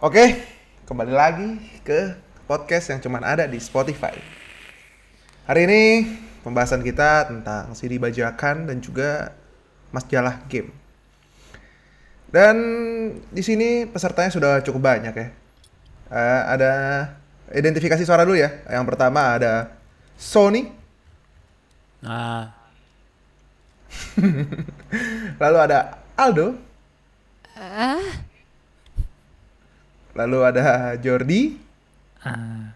Oke, kembali lagi ke podcast yang cuman ada di Spotify. Hari ini pembahasan kita tentang CD bajakan dan juga majalah game. Dan di sini pesertanya sudah cukup banyak ya. Eh, ada identifikasi suara dulu ya. Yang pertama ada Sony, Nah, lalu ada Aldo, lalu ada Jordi, ah,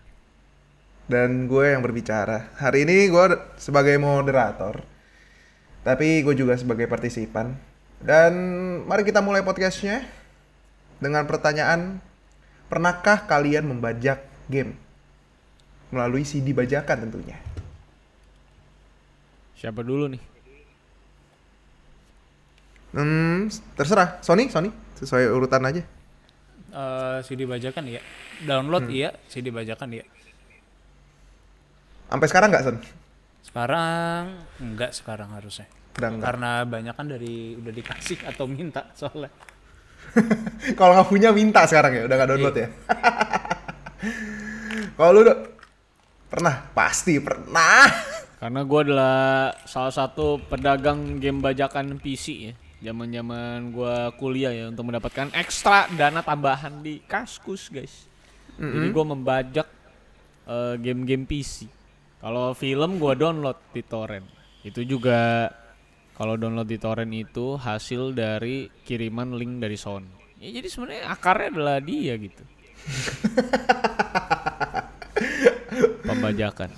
dan gue yang berbicara. Hari ini gue sebagai moderator, tapi gue juga sebagai partisipan. Dan mari kita mulai podcastnya dengan pertanyaan, pernahkah kalian membajak game melalui CD bajakan tentunya? siapa dulu nih? Hmm, terserah. Sony, Sony, sesuai urutan aja. Eh CD bajakan iya. Download iya, CD bajakan iya. Sampai sekarang nggak, Son? Sekarang enggak sekarang harusnya. Udah enggak. Karena banyak kan dari udah dikasih atau minta soalnya. Kalau nggak punya minta sekarang ya, udah nggak download ya. Kalau lu Dok? pernah? Pasti pernah. Karena gue adalah salah satu pedagang game bajakan PC ya. Zaman-zaman gue kuliah ya untuk mendapatkan ekstra dana tambahan di Kaskus guys. Jadi gue membajak eh, game-game PC. Kalau film gue download di torrent. Itu juga kalau download di torrent itu hasil dari kiriman link dari Sony. Ya jadi sebenarnya akarnya adalah dia gitu. Pembajakan.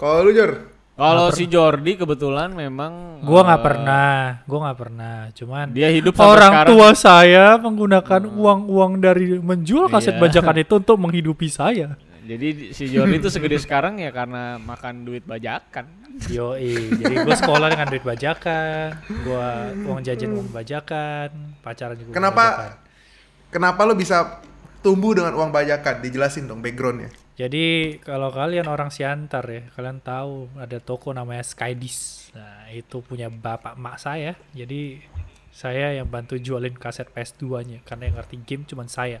Kalau lu Jor? Kalau si Jordi kebetulan memang Gua nggak eh, pernah, gua nggak pernah. Cuman Dia hidup orang sekarang. tua saya menggunakan uang-uang dari menjual kaset Iya. bajakan itu untuk menghidupi saya. Jadi si Jordi itu segede sekarang ya karena makan duit bajakan. Yo, jadi gue sekolah dengan duit bajakan, gua uang jajan uang bajakan, pacaran juga Kenapa bajakan. kenapa lu bisa tumbuh dengan uang bajakan? Dijelasin dong backgroundnya. Jadi kalau kalian orang Siantar ya, kalian tahu ada toko namanya Skydis. Nah itu punya bapak mak saya. Jadi saya yang bantu jualin kaset PS2-nya karena yang ngerti game cuman saya.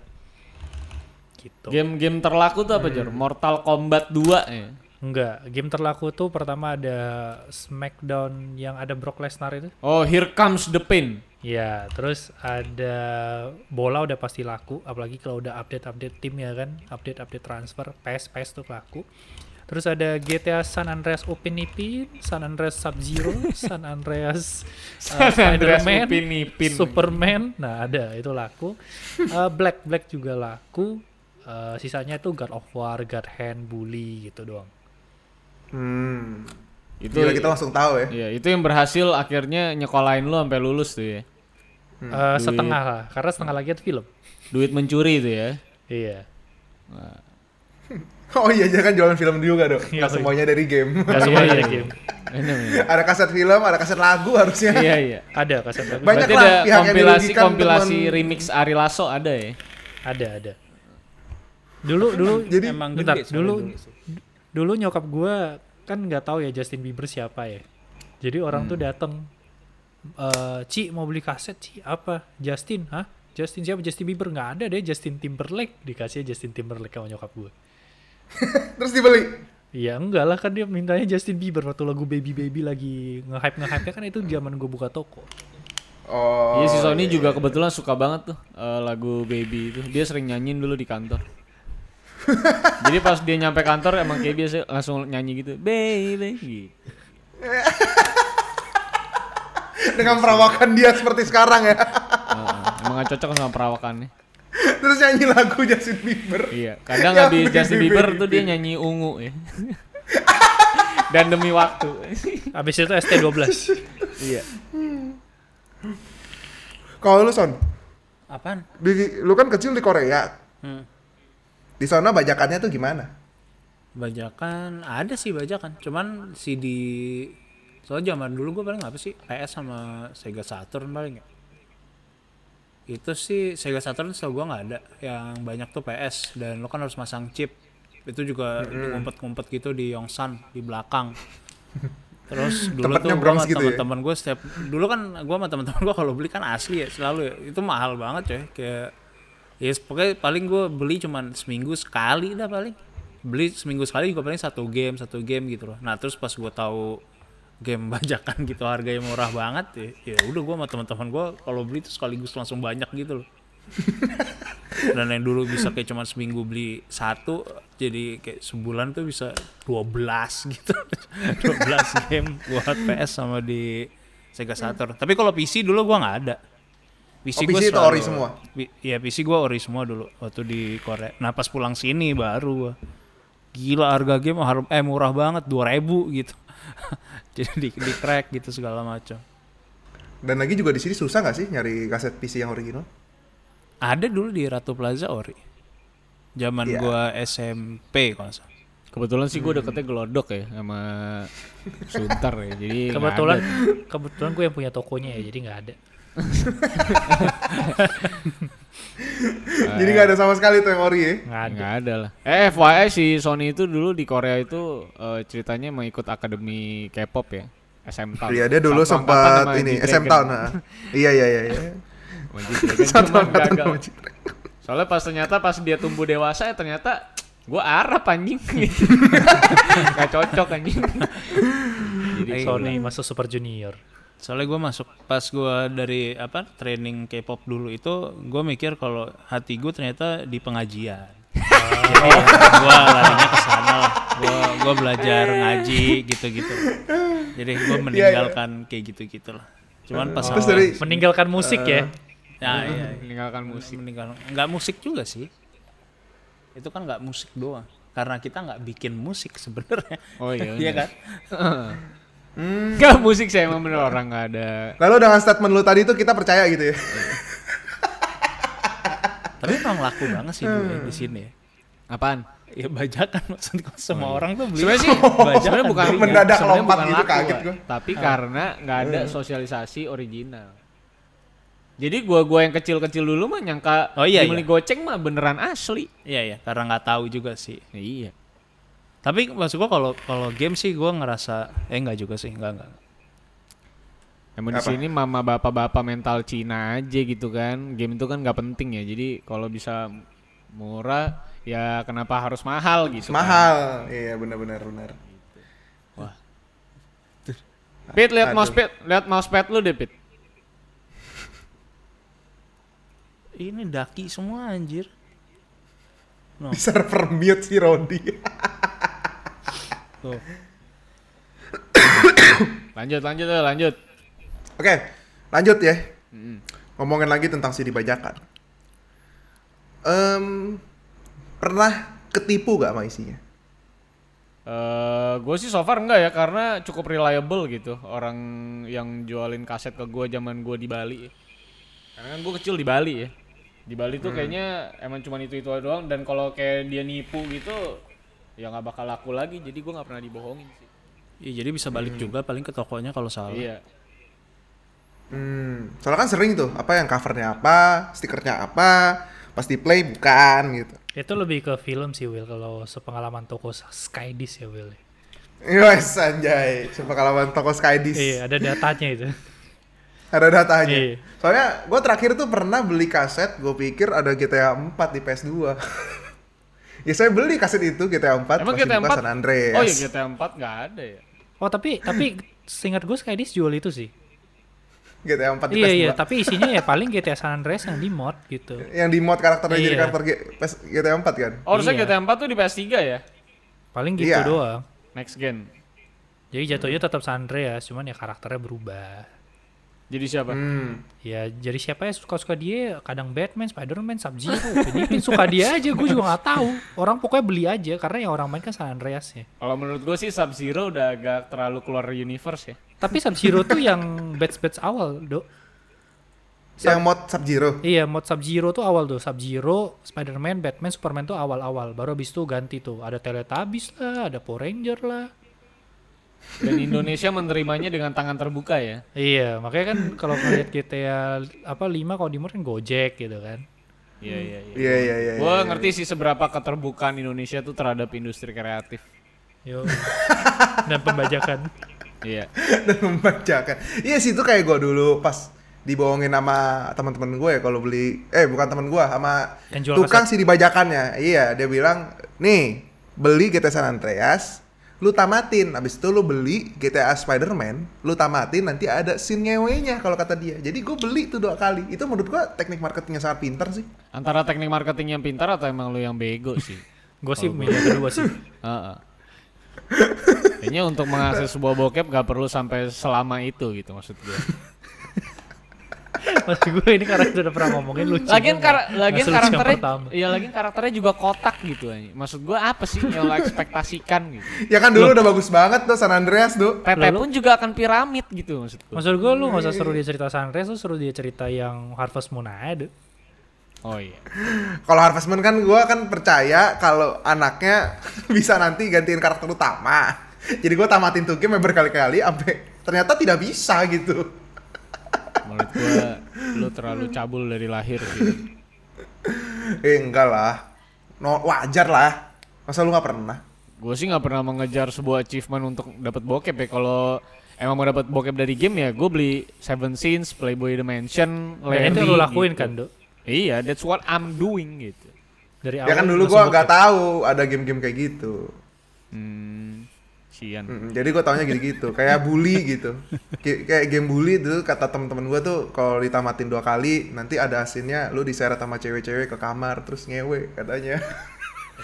Gitu. Game-game terlaku tuh apa Jor? Mortal Kombat 2 ya. Enggak, game terlaku tuh pertama ada Smackdown yang ada Brock Lesnar itu. Oh, Here Comes the Pain. Ya, terus ada bola udah pasti laku, apalagi kalau udah update-update tim ya kan, update-update transfer, PS tuh laku. Terus ada GTA San Andreas Upin Ipin, San Andreas Sub Zero, San Andreas uh, San Andreas Spider-Man, Upin Ipin. Superman, nah ada itu laku. Uh, Black Black juga laku. Uh, sisanya tuh God of War, God Hand, Bully gitu doang. Hmm. Itu Gila kita langsung tahu ya. Iya, itu yang berhasil akhirnya nyekolahin lu sampai lulus tuh ya. Hmm. Eh, setengah lah, karena setengah lagi itu film. Duit mencuri tuh ya. Iya. Oh iya jangan jualan film juga dong. Iya, Nggak semuanya dari game. Gak semuanya dari game. Ada kaset film, ada kaset lagu harusnya. Iya, iya. Ada kaset bagus. Banyak Berarti lah ada pihak yang kompilasi dirugikan kompilasi teman- remix Ari Lasso ada ya. Ada, ada. Dulu, dulu, Jadi Emang bentar, dulu, dulu nyokap gua kan nggak tahu ya Justin Bieber siapa ya. Jadi orang tuh dateng, eh Ci mau beli kaset, Ci apa? Justin, hah? Justin siapa? Justin Bieber nggak ada deh, Justin Timberlake dikasih Justin Timberlake sama nyokap gua. Terus dibeli. Iya enggak lah kan dia mintanya Justin Bieber waktu lagu Baby Baby lagi nge-hype nge-hype kan itu zaman gue buka toko. Oh. Iya si Sony juga kebetulan suka banget tuh eh, lagu Baby itu. Dia sering nyanyiin dulu di kantor. Jadi pas dia nyampe kantor emang kayak biasa langsung nyanyi gitu. Baby gitu. Dengan perawakan dia seperti sekarang ya. Heeh, emang gak cocok sama perawakannya. Terus nyanyi lagu Justin Bieber. Iya, kadang Ya, habis Justin Bieber baby. tuh dia nyanyi ungu ya. Dan demi waktu. Abis itu ST12. iya. Kalau lu Son, Apaan? di, lu kan kecil di Korea. Hmm. Di sana bajakannya tuh gimana? Bajakan ada sih bajakan, cuman si di soalnya zaman dulu gue paling apa sih PS sama Sega Saturn paling ya. Itu sih Sega Saturn setahu gue nggak ada, yang banyak tuh PS dan lo kan harus masang chip. Itu juga ngumpet-ngumpet gitu di Yongsan di belakang. Terus dulu Tempatnya tuh gue sama gitu ya? teman-teman gue setiap dulu kan gue sama teman-teman gue kalau beli kan asli ya selalu ya itu mahal banget coy kayak Ya pokoknya paling gue beli cuman seminggu sekali dah paling. Beli seminggu sekali juga paling satu game, satu game gitu loh. Nah terus pas gue tahu game bajakan gitu harganya murah banget ya, ya udah gue sama teman-teman gue kalau beli tuh sekaligus langsung banyak gitu loh. Dan yang dulu bisa kayak cuma seminggu beli satu, jadi kayak sebulan tuh bisa 12 gitu. 12 game buat PS sama di Sega Saturn. Tapi kalau PC dulu gua nggak ada. PC, Oh, gua PC itu selalu- ori semua? Iya PC gua ori semua dulu waktu di Korea. Nah pas pulang sini baru gua gila harga game eh murah banget 2000 gitu. Jadi di, di crack gitu segala macam. Dan lagi juga di sini susah nggak sih nyari kaset PC yang original? Ada dulu di Ratu Plaza ori. Zaman Iya. gua SMP kalau salah. Kebetulan sih gue deketnya gelodok ya sama Sunter ya. Jadi Kebetulan ada. kebetulan gue yang punya tokonya ya, jadi nggak ada. Jadi nggak ada sama sekali tuh yang ori ya? Nggak ada. Nggak ada lah. Eh FYI si Sony itu dulu di Korea itu eh, ceritanya mau ikut akademi K-pop ya. SM Town. Iya dia dulu sempat ini. SM Town. nah. Iya iya iya. iya. Satu angkatan sama. Soalnya pas ternyata pas dia tumbuh dewasa ya ternyata gue Arab anjing gitu. Gak cocok anjing. Jadi Sony masuk Super Junior. Soalnya gue masuk pas gue dari apa training K-pop dulu itu gue mikir kalau hati gue ternyata di pengajian. Jadi gue larinya ke sana lah. Gue gue belajar ngaji gitu-gitu. Jadi gue meninggalkan kayak gitu-gitu lah. Cuman pas awal- dari Meninggalkan musik ya. ya, iya, meninggalkan musik. meninggal nggak musik juga sih. Itu kan nggak musik doang. Karena kita nggak bikin musik sebenarnya. Oh iya. Iya kan? Gak musik saya emang bener orang nggak ada. lalu dengan statement lu tadi itu kita percaya gitu ya? Tapi emang laku banget sih dulu ya di sini ya. Apaan? Ya bajakan maksudku semua orang tuh beli Sebenarnya sih bajakan. sebenarnya bukan Mendadak sebenarnya lompat bukan gitu, laku, kaget gua. Tapi karena nggak ada sosialisasi original. Jadi gua gua yang kecil-kecil dulu mah nyangka Oh, iya, beli iya. goceng mah beneran asli. Iya ya, karena nggak tahu juga sih. Iya. Tapi maksud gua kalau kalau game sih gua ngerasa eh enggak juga sih, enggak enggak. Emang di sini mama bapak-bapak mental Cina aja gitu kan. Game itu kan nggak penting ya. Jadi kalau bisa murah ya kenapa harus mahal gitu. kan. Mahal. Iya benar-benar benar. Pit lihat mousepad, lihat mousepad lu deh Pit. Ini daki semua anjir. No. Di server mute si Rodi. Tuh. Lanjut lanjut ya, lanjut. Oke, lanjut ya. Ngomongin lagi tentang CD bajakan. Em, pernah ketipu gak sama isinya? Eh, gue sih so far enggak ya karena cukup reliable gitu orang yang jualin kaset ke gue zaman gue di Bali. Karena kan gue kecil di Bali ya. Di Bali tuh kayaknya emang cuma itu itu doang dan kalau kayak dia nipu gitu ya nggak bakal laku lagi. Jadi gue nggak pernah dibohongin sih. Iya, jadi bisa balik juga paling ke tokonya kalau salah. Iya. Hmm, soalnya kan sering tuh, apa yang covernya apa, stikernya apa, pas di play bukan gitu. Itu lebih ke film sih Will kalau sepengalaman toko Skydis ya Will. Yes, anjay. Sepengalaman toko Skydis. Iya, ada datanya itu. Ada datanya. Iya. Soalnya gue terakhir tuh pernah beli kaset, gue pikir ada GTA 4 di PS2. ya saya beli kaset itu GTA 4 Emang GTA buka 4? San Andreas. Oh iya GTA 4 nggak ada ya. Oh tapi tapi seingat gue Skydis jual itu sih. GTA 4 di Iya PS2. iya, tapi isinya ya paling GTA San Andreas yang di mod gitu. Yang di mod karakternya jadi Iya. karakter G- PS GTA 4 kan? Oh, harusnya Iya. GTA 4 tuh di PS3 ya. Paling gitu Iya. doang. Next gen. Jadi jatuhnya tetap San Andreas, cuman ya karakternya berubah. Jadi siapa? Hmm. Ya jadi siapa ya suka-suka dia, kadang Batman, Spider-Man, Sub-Zero, Philippine suka dia aja, gue juga nggak tahu. Orang pokoknya beli aja karena yang orang main kan San Andreas ya. Kalau menurut gue sih Sub Zero udah agak terlalu keluar universe ya. Tapi Sub-Zero tuh yang batch-batch awal, Dok. Yang mod Sub-Zero. Iya, mod Sub-Zero tuh awal tuh. Sub-Zero, Spider-Man, Batman, Superman tuh awal-awal. Baru abis itu ganti tuh. Ada Teletubbies lah, ada Power Ranger lah. Dan Indonesia menerimanya dengan tangan terbuka ya. Iya, makanya kan kalau ngeliat GTA apa 5 kalau di kan Gojek gitu kan. Iya iya iya. Iya iya iya. Gue iya. ngerti sih seberapa keterbukaan Indonesia tuh terhadap industri kreatif. Yo. Dan pembajakan. Iya. dan membacakan. Iya sih itu kayak gue dulu pas dibohongin sama teman-teman gue ya kalau beli eh bukan teman gue sama tukang CD bajakannya iya dia bilang nih beli GTA San Andreas lu tamatin habis itu lu beli GTA Spider-Man lu tamatin nanti ada scene ngewenya kalau kata dia jadi gue beli tuh dua kali itu menurut gue teknik marketingnya sangat pintar sih Antara teknik marketing yang pintar atau emang lu yang bego sih? Gue sih milih kedua sih. Heeh. Kayaknya untuk mengakses sebuah bokep gak perlu sampai selama itu gitu maksud gue. Maksud gue ini karena udah pernah ngomongin lucu. Lagian nggak? kar Nggak lagian karakternya pertama. iya lagian karakternya juga kotak gitu aja. Maksud gue apa sih yang lo ekspektasikan gitu. ya kan dulu udah bagus banget tuh San Andreas tuh Pepe Lalu- pun juga akan piramid gitu maksud gue. Maksud gue lu gak usah suruh dia cerita Sunrise, lu suruh dia cerita yang Harvest Moon aja deh. Oh iya. kalau Harvest Moon kan gue kan percaya kalau anaknya bisa nanti gantiin karakter utama jadi gue tamatin tuh game berkali-kali sampai ternyata tidak bisa gitu Menurut gue lu terlalu cabul dari lahir gitu. eh enggak lah no, wajar lah masa lu nggak pernah Gue sih nggak pernah mengejar sebuah achievement untuk dapat bokep ya. Kalau emang mau dapat bokep dari game ya, gue beli Seven Sins, Playboy Dimension, Dan itu Larry, lu lakuin gitu. kan, Dok? Iya, that's what I'm doing gitu. Dari ya kan dulu gue nggak tahu ada game-game kayak gitu Hmm, sian. Mm, jadi gue taunya gitu-gitu kayak bully gitu Kay- kayak game bully dulu kata temen-temen gue tuh kalau ditamatin dua kali nanti ada asinnya lu diseret sama cewek-cewek ke kamar terus ngewe katanya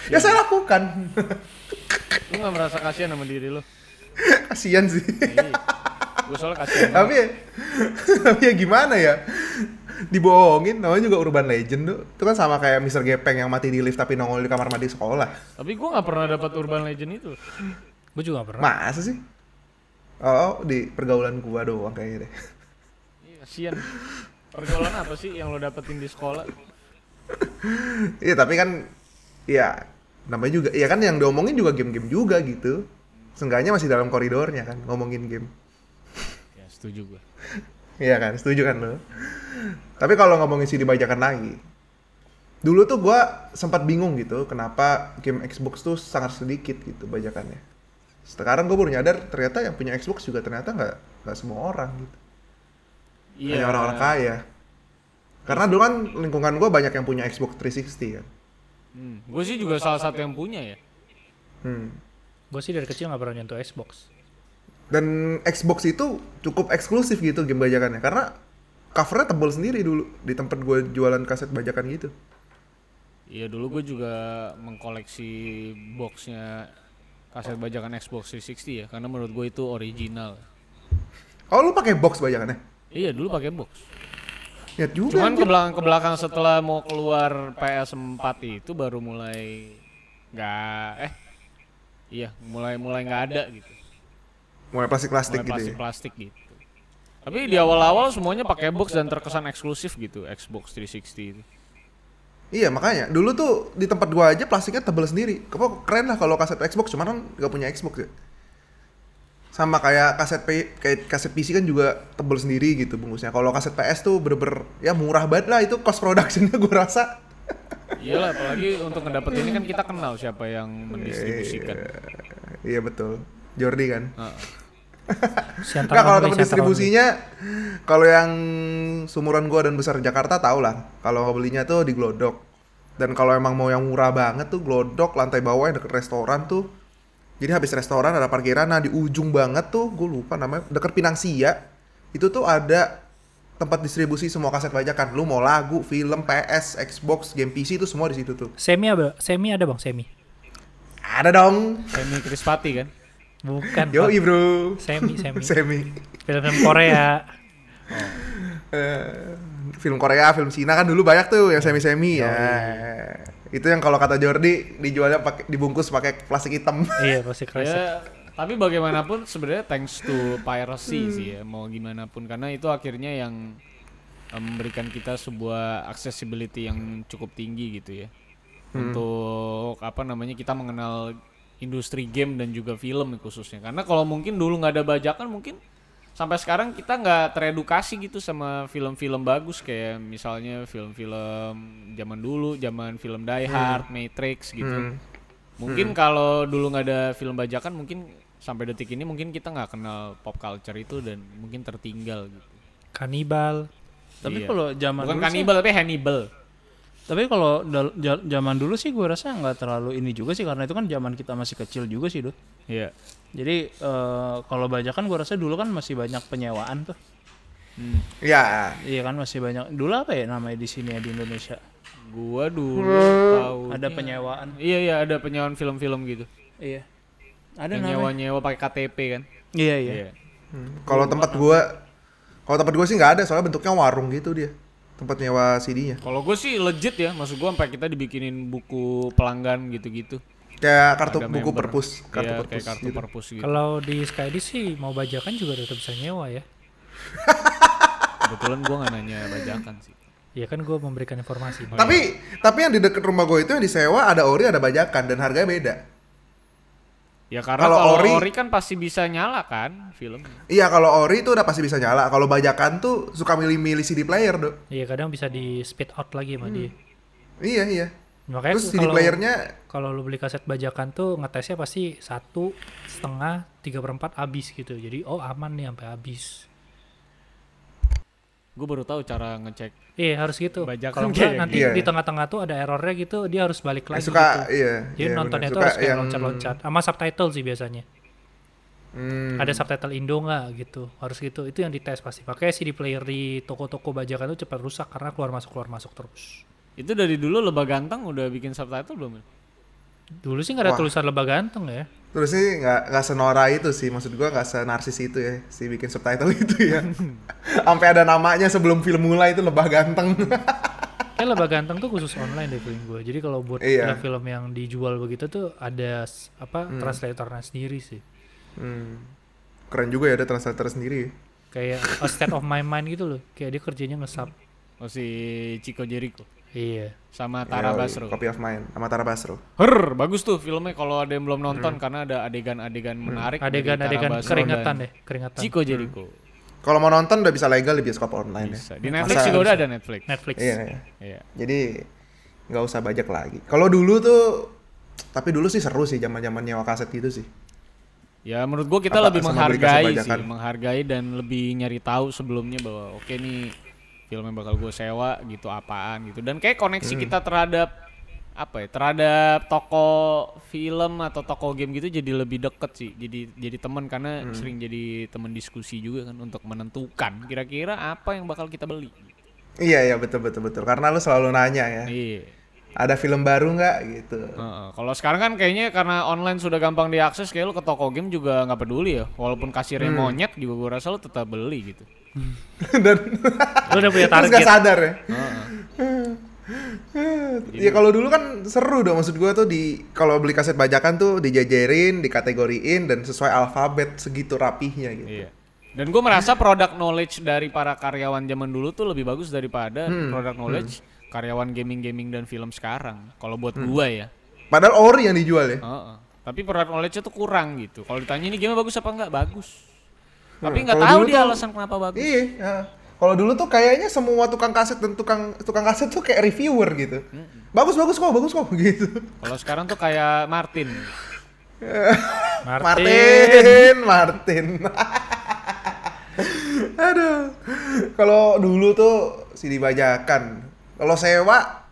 ya saya lakukan Lu gak merasa kasihan sama diri lu? kasian sih Gue soalnya kasihan. tapi ya, tapi ya gimana ya dibohongin namanya juga urban legend tuh itu kan sama kayak Mr. Gepeng yang mati di lift tapi nongol di kamar mandi sekolah Tapi gue gak pernah dapat urban legend itu. Gue juga gak pernah. masa sih oh di pergaulan gua doang kayaknya deh Iya, kasian. Pergaulan apa sih yang lo dapetin di sekolah? Iya tapi kan ya namanya juga ya kan yang diomongin juga game-game juga gitu. Seenggaknya masih dalam koridornya kan ngomongin game. Ya, setuju gue. Iya kan, setuju kan lo? Tapi kalau ngomongin CD bajakan lagi. Dulu tuh gua sempat bingung gitu kenapa game Xbox tuh sangat sedikit gitu bajakannya. Sekarang gue baru nyadar ternyata yang punya Xbox juga ternyata nggak nggak semua orang gitu. Iya. Hanya orang-orang kaya. Karena dulu kan lingkungan gua banyak yang punya Xbox 360 kan. Hmm, gue sih juga salah satu yang punya ya. Hmm. Gue sih dari kecil gak pernah nyentuh Xbox. Dan Xbox itu cukup eksklusif gitu game bajakannya karena covernya tebal sendiri dulu di tempat gue jualan kaset bajakan gitu. Iya dulu gue juga mengkoleksi boxnya kaset bajakan Xbox 360 ya, karena menurut gue itu original. Oh lu pakai box bajakannya? Iya dulu pakai box. Lihat juga. Cuman ke belakang ke belakang setelah mau keluar PS4 itu baru mulai nggak eh iya mulai mulai nggak ada gitu. mulai plastik-plastik gitu plastik ya. plastik gitu. Tapi di awal-awal semuanya pakai box dan terkesan eksklusif gitu Xbox 360 itu. Iya makanya dulu tuh di tempat gua aja plastiknya tebal sendiri. Kok keren lah kalau kaset Xbox cuman kan gak punya Xbox ya. Sama kayak kaset P, kayak kaset PC kan juga tebel sendiri gitu bungkusnya. Kalau kaset PS tuh bener-bener ya murah banget lah itu cost productionnya gua rasa. Iyalah apalagi untuk ngedapetin ini kan kita kenal siapa yang mendistribusikan. Iya betul. Jordi kan. Heeh. Siantar Enggak kalau tempat distribusinya kalau yang sumuran gua dan besar Jakarta tau lah. Kalau belinya tuh di Glodok. Dan kalau emang mau yang murah banget tuh Glodok lantai bawah yang deket restoran tuh. Jadi habis restoran ada parkiran nah di ujung banget tuh gue lupa namanya deket Pinangsia. Itu tuh ada tempat distribusi semua kaset bajakan. Lu mau lagu, film, PS, Xbox, game PC itu semua di situ tuh. Semi ada, semi ada bang, semi. Ada dong. Semi Krispati kan. Bukan. Yo bro. Semi, semi. Semi. Film-film Korea. Eh, film Korea, film Cina kan dulu banyak tuh yang semi-semi ya. Itu yang kalau kata Jordi dijualnya pakai dibungkus pakai plastik hitam. iya, pasti keras. Ya, tapi bagaimanapun sebenarnya thanks to piracy sih ya mau gimana pun karena itu akhirnya yang memberikan kita sebuah accessibility yang cukup tinggi gitu ya untuk apa namanya kita mengenal industri game dan juga film khususnya karena kalau mungkin dulu nggak ada bajakan mungkin sampai sekarang kita nggak teredukasi gitu sama film-film bagus kayak misalnya film-film zaman dulu zaman film Die Hard, Matrix gitu Hmm. Mungkin kalau dulu nggak ada film bajakan mungkin sampai detik ini mungkin kita nggak kenal pop culture itu dan mungkin tertinggal gitu. Kanibal. Tapi Iya. kalau zaman Bukan dulu sih, kanibal tapi Hannibal. Tapi kalau zaman dulu sih gue rasa nggak terlalu ini juga sih karena itu kan zaman kita masih kecil juga sih, Dut. Iya. Jadi eh, kalau bajakan gue rasa dulu kan masih banyak penyewaan tuh. Ya, Iya kan masih banyak. Dulu apa ya namanya di sini ya di Indonesia? Gua dulu tahu. Ada penyewaan. Iya iya ada penyewaan film-film gitu. Iya. Ada Yang namanya. nyewa-nyewa pakai KTP kan. Iya iya. Iya. kalau tempat gua kalau tempat gua sih nggak ada soalnya bentuknya warung gitu dia. Tempat nyewa CD-nya. Kalau gue sih legit ya, maksud gue sampai kita dibikinin buku pelanggan gitu-gitu. Kayak kartu Ada buku member. perpus, kartu Iya, perpus kayak kartu gitu. perpus gitu. Kalau di Skydis sih mau bajakan juga tetap bisa nyewa ya. Kebetulan gue nggak nanya bajakan sih. Ya kan gue memberikan informasi. Tapi tapi yang di dekat rumah gue itu yang disewa ada ori ada bajakan dan harganya beda. Ya karena Kalau ori- ori, kan pasti bisa nyala kan film. Iya kalau ori itu udah pasti bisa nyala. Kalau bajakan tuh suka milih-milih CD player dong. Iya kadang bisa di speed out lagi sama dia. Iya iya. Makanya Terus CD kalau playernya kalau lu beli kaset bajakan tuh ngetesnya pasti satu setengah tiga perempat habis gitu. Jadi oh aman nih sampai habis. Gue baru tahu cara ngecek. Iya harus gitu. Kalau enggak kayak nanti gitu. di tengah-tengah tuh ada errornya gitu dia harus balik eh, lagi. suka gitu. iya. Jadi iya, nontonnya Suka harus kayak loncat-loncat. Sama subtitle sih biasanya. Hmm. Ada subtitle Indo nggak gitu. Harus gitu. Itu yang dites pasti. Makanya CD player di toko-toko bajakan tuh cepat rusak karena keluar masuk keluar masuk terus. Itu dari dulu lebah ganteng udah bikin subtitle belum? Dulu sih nggak ada Wah. tulisan lebah ganteng ya. Terus sih nggak nggak senora itu sih, maksud gua nggak senarsis itu ya, si bikin subtitle itu ya. Sampai ada namanya sebelum film mulai itu lebah ganteng. Kayak lebah ganteng tuh khusus online deh feeling gue. Jadi kalau buat Iya. film yang dijual begitu tuh ada apa translatornya sendiri sih. hmm. Keren juga ya ada translator sendiri. Kayak a state of my mind gitu loh. Kayak dia kerjanya nge-sub. Oh si Chico Jericho Iya. sama Tara Yoi, Basro. Copy of Mine sama Tara Basro. Her, bagus tuh filmnya kalau ada yang belum nonton karena ada adegan-adegan menarik. dari Tara Adegan-adegan keringetan deh, keringetan. Chico Jericho. Kalau mau nonton udah bisa legal di bioskop online Bisa. ya. Di Netflix Masa- juga udah ada Netflix. Netflix. Iya, iya. Iya. Jadi nggak usah bajak lagi. Kalau dulu tuh tapi dulu sih seru sih zaman-zaman nyewa kaset gitu sih. Ya menurut gua kita Apa, lebih menghargai sih, menghargai dan lebih nyari tahu sebelumnya bahwa oke nih film yang bakal gue sewa gitu apaan gitu dan kayak koneksi Hmm. kita terhadap apa ya terhadap toko film atau toko game gitu jadi lebih deket sih jadi jadi teman karena Hmm. sering jadi teman diskusi juga kan untuk menentukan kira-kira apa yang bakal kita beli Iya iya betul betul betul. Karena lu selalu nanya ya. iya Ada film baru nggak gitu. Heeh. Kalau sekarang kan kayaknya karena online sudah gampang diakses, kayak lu ke toko game juga nggak peduli ya. Walaupun kasirnya Hmm. monyet juga gue rasa lu tetap beli gitu. Dan Lu udah punya terus nggak target. sadar ya. Heeh. Ya kalau dulu kan seru dong maksud gua tuh di kalau beli kaset bajakan tuh dijajarin, dikategoriin dan sesuai alfabet segitu rapihnya gitu. Iya. Dan gue merasa product knowledge dari para karyawan zaman dulu tuh lebih bagus daripada Hmm. product knowledge karyawan gaming-gaming dan film sekarang. Kalau buat gua ya. Padahal ori yang dijual ya. Heeh. Tapi product knowledge-nya tuh kurang gitu. Kalau ditanya ini game bagus apa enggak? Bagus. Tapi Hmm, nggak tahu dia tuh- alasan kenapa bagus. Iya. ya. Kalau dulu tuh kayaknya semua tukang kaset dan tukang tukang kaset tuh kayak reviewer gitu. Bagus bagus kok, bagus kok gitu. Kalau sekarang tuh kayak Martin. Martin. Martin, Martin. Aduh. Kalau dulu tuh CD bajakan. Kalau sewa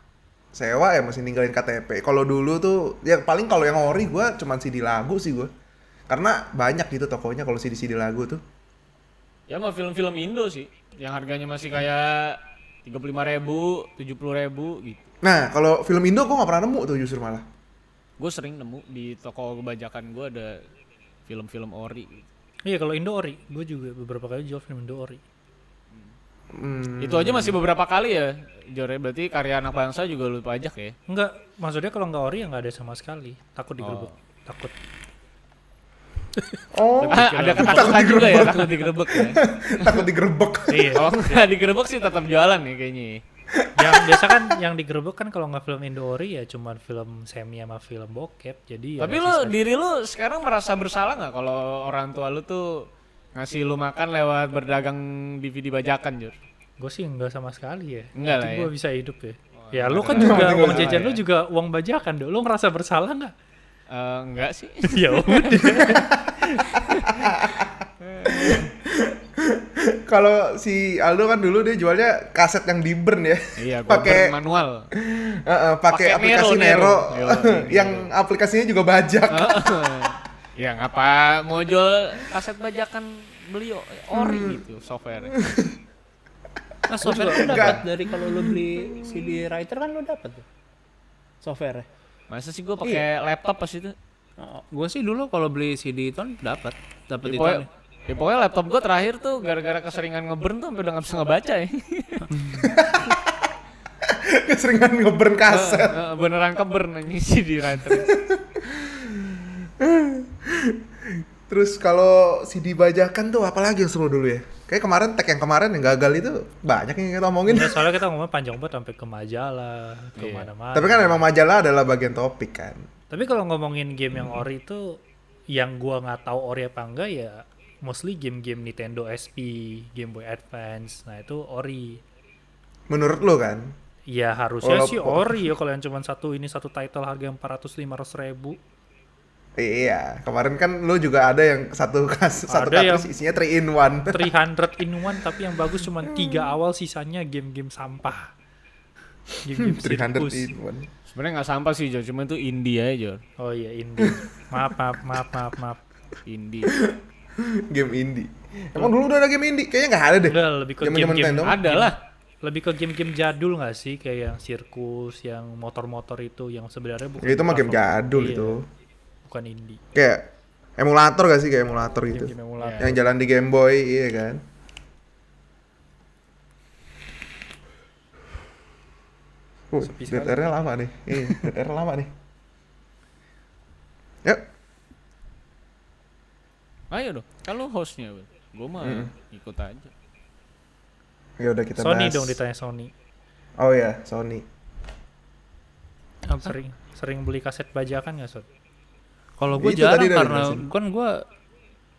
sewa ya masih ninggalin KTP. Kalau dulu tuh ya paling kalau yang ori gua cuman CD lagu sih gua. Karena banyak gitu tokonya kalau CD-CD lagu tuh. Ya mah film-film Indo sih, yang harganya masih kayak tiga puluh lima ribu, tujuh puluh ribu gitu. Nah, kalau film Indo gua nggak pernah nemu tuh justru malah. Gue sering nemu di toko kebajakan gue ada film-film ori. gitu. Iya kalau Indo ori. Gue juga beberapa kali jual film Indo ori. Hmm. Itu aja masih beberapa kali ya, Jore. Berarti karya anak bangsa juga lu pajak ya? Enggak, maksudnya kalau nggak ori ya nggak ada sama sekali. Takut digerebek. Takut. Oh, Ah, ada ketakutan juga ya, takut digerebek ya. takut digerebek. iya. Kalau nggak digerebek sih tetap jualan ya kayaknya. yang biasa kan yang digerebek kan kalau nggak film Indo ori ya cuman film semi sama film bokep. Jadi ya Tapi lu sisa- diri lu sekarang merasa bersalah nggak kalau orang tua lu tuh ngasih lu makan lewat berdagang DVD bajakan, Jur? Gue sih enggak sama sekali ya. Enggak Itu lah ya. gue bisa hidup ya. ya lu kan juga uang jajan ya. lu juga uang bajakan dong. Lu ngerasa bersalah nggak? Eh, enggak sih. ya udah. Kalau si Aldo kan dulu dia jualnya kaset yang di burn ya. Iya, pakai manual. eh, eh, pakai Pakai aplikasi Nero, Nero, Nero. Yo, yang aplikasinya juga bajak. ya ngapa mau jual kaset bajakan beli o- ori gitu software. Nah, software tuh enggak. dapat dari kalau lu beli CD writer kan lu dapat tuh. Software. Masa sih gue pakai laptop pas itu? Oh, gue sih dulu kalau beli CD itu dapat, dapat Ya, itu. pokoknya, ya, pokoknya laptop gue terakhir tuh gara-gara keseringan ngeburn tuh sampai udah nggak bisa ngebaca ya. Keseringan ngeburn kaset. Eh, eh, beneran keburn nih sih di writer. Terus kalau CD bajakan tuh apalagi yang seru dulu ya? Kayak kemarin tag yang kemarin yang gagal itu banyak yang kita omongin. Ya, soalnya kita ngomong panjang banget sampai ke majalah, ke Iya. mana-mana. Tapi kan emang majalah adalah bagian topik kan. Tapi kalau ngomongin game yang ori itu yang gua nggak tahu ori apa enggak ya mostly game-game Nintendo SP, Game Boy Advance. Nah, itu ori. Menurut lo kan? Ya harusnya Walaupun- sih ori ya kalau yang cuma satu ini satu title harga 400 500 ribu. Iya, kemarin kan lo juga ada yang satu kas satu cartridge isinya 3 in 1. 300 in one tapi yang bagus cuma tiga awal sisanya game-game sampah. Game-game 300 sirkus. in 1. Sebenarnya nggak sampah sih Jo, cuma itu indie aja Jo. Oh iya indie. Maaf maaf maaf maaf maaf. Indie. Game indie. Emang dulu udah ada game indie? Kayaknya nggak ada deh. Enggak lebih ke game-game Nintendo. Ada lah. lebih ke game-game jadul nggak sih kayak yang sirkus, yang motor-motor itu yang sebenarnya bukan Ya, itu mah game jadul Iya, itu. Bukan indie. Kayak emulator gak sih kayak emulator gitu. Game-game emulator. Yang jalan di Game Boy, iya kan? Uh, air-nya lama nih. Iya, air lama nih. Yuk, Ayo dong, kan lu hostnya, gue mah ikut aja. ya udah kita Sony bahas. dong ditanya Sony. Oh ya, Sony. Sering sering beli kaset bajakan nggak Son? Kalau gue jarang karena kan gue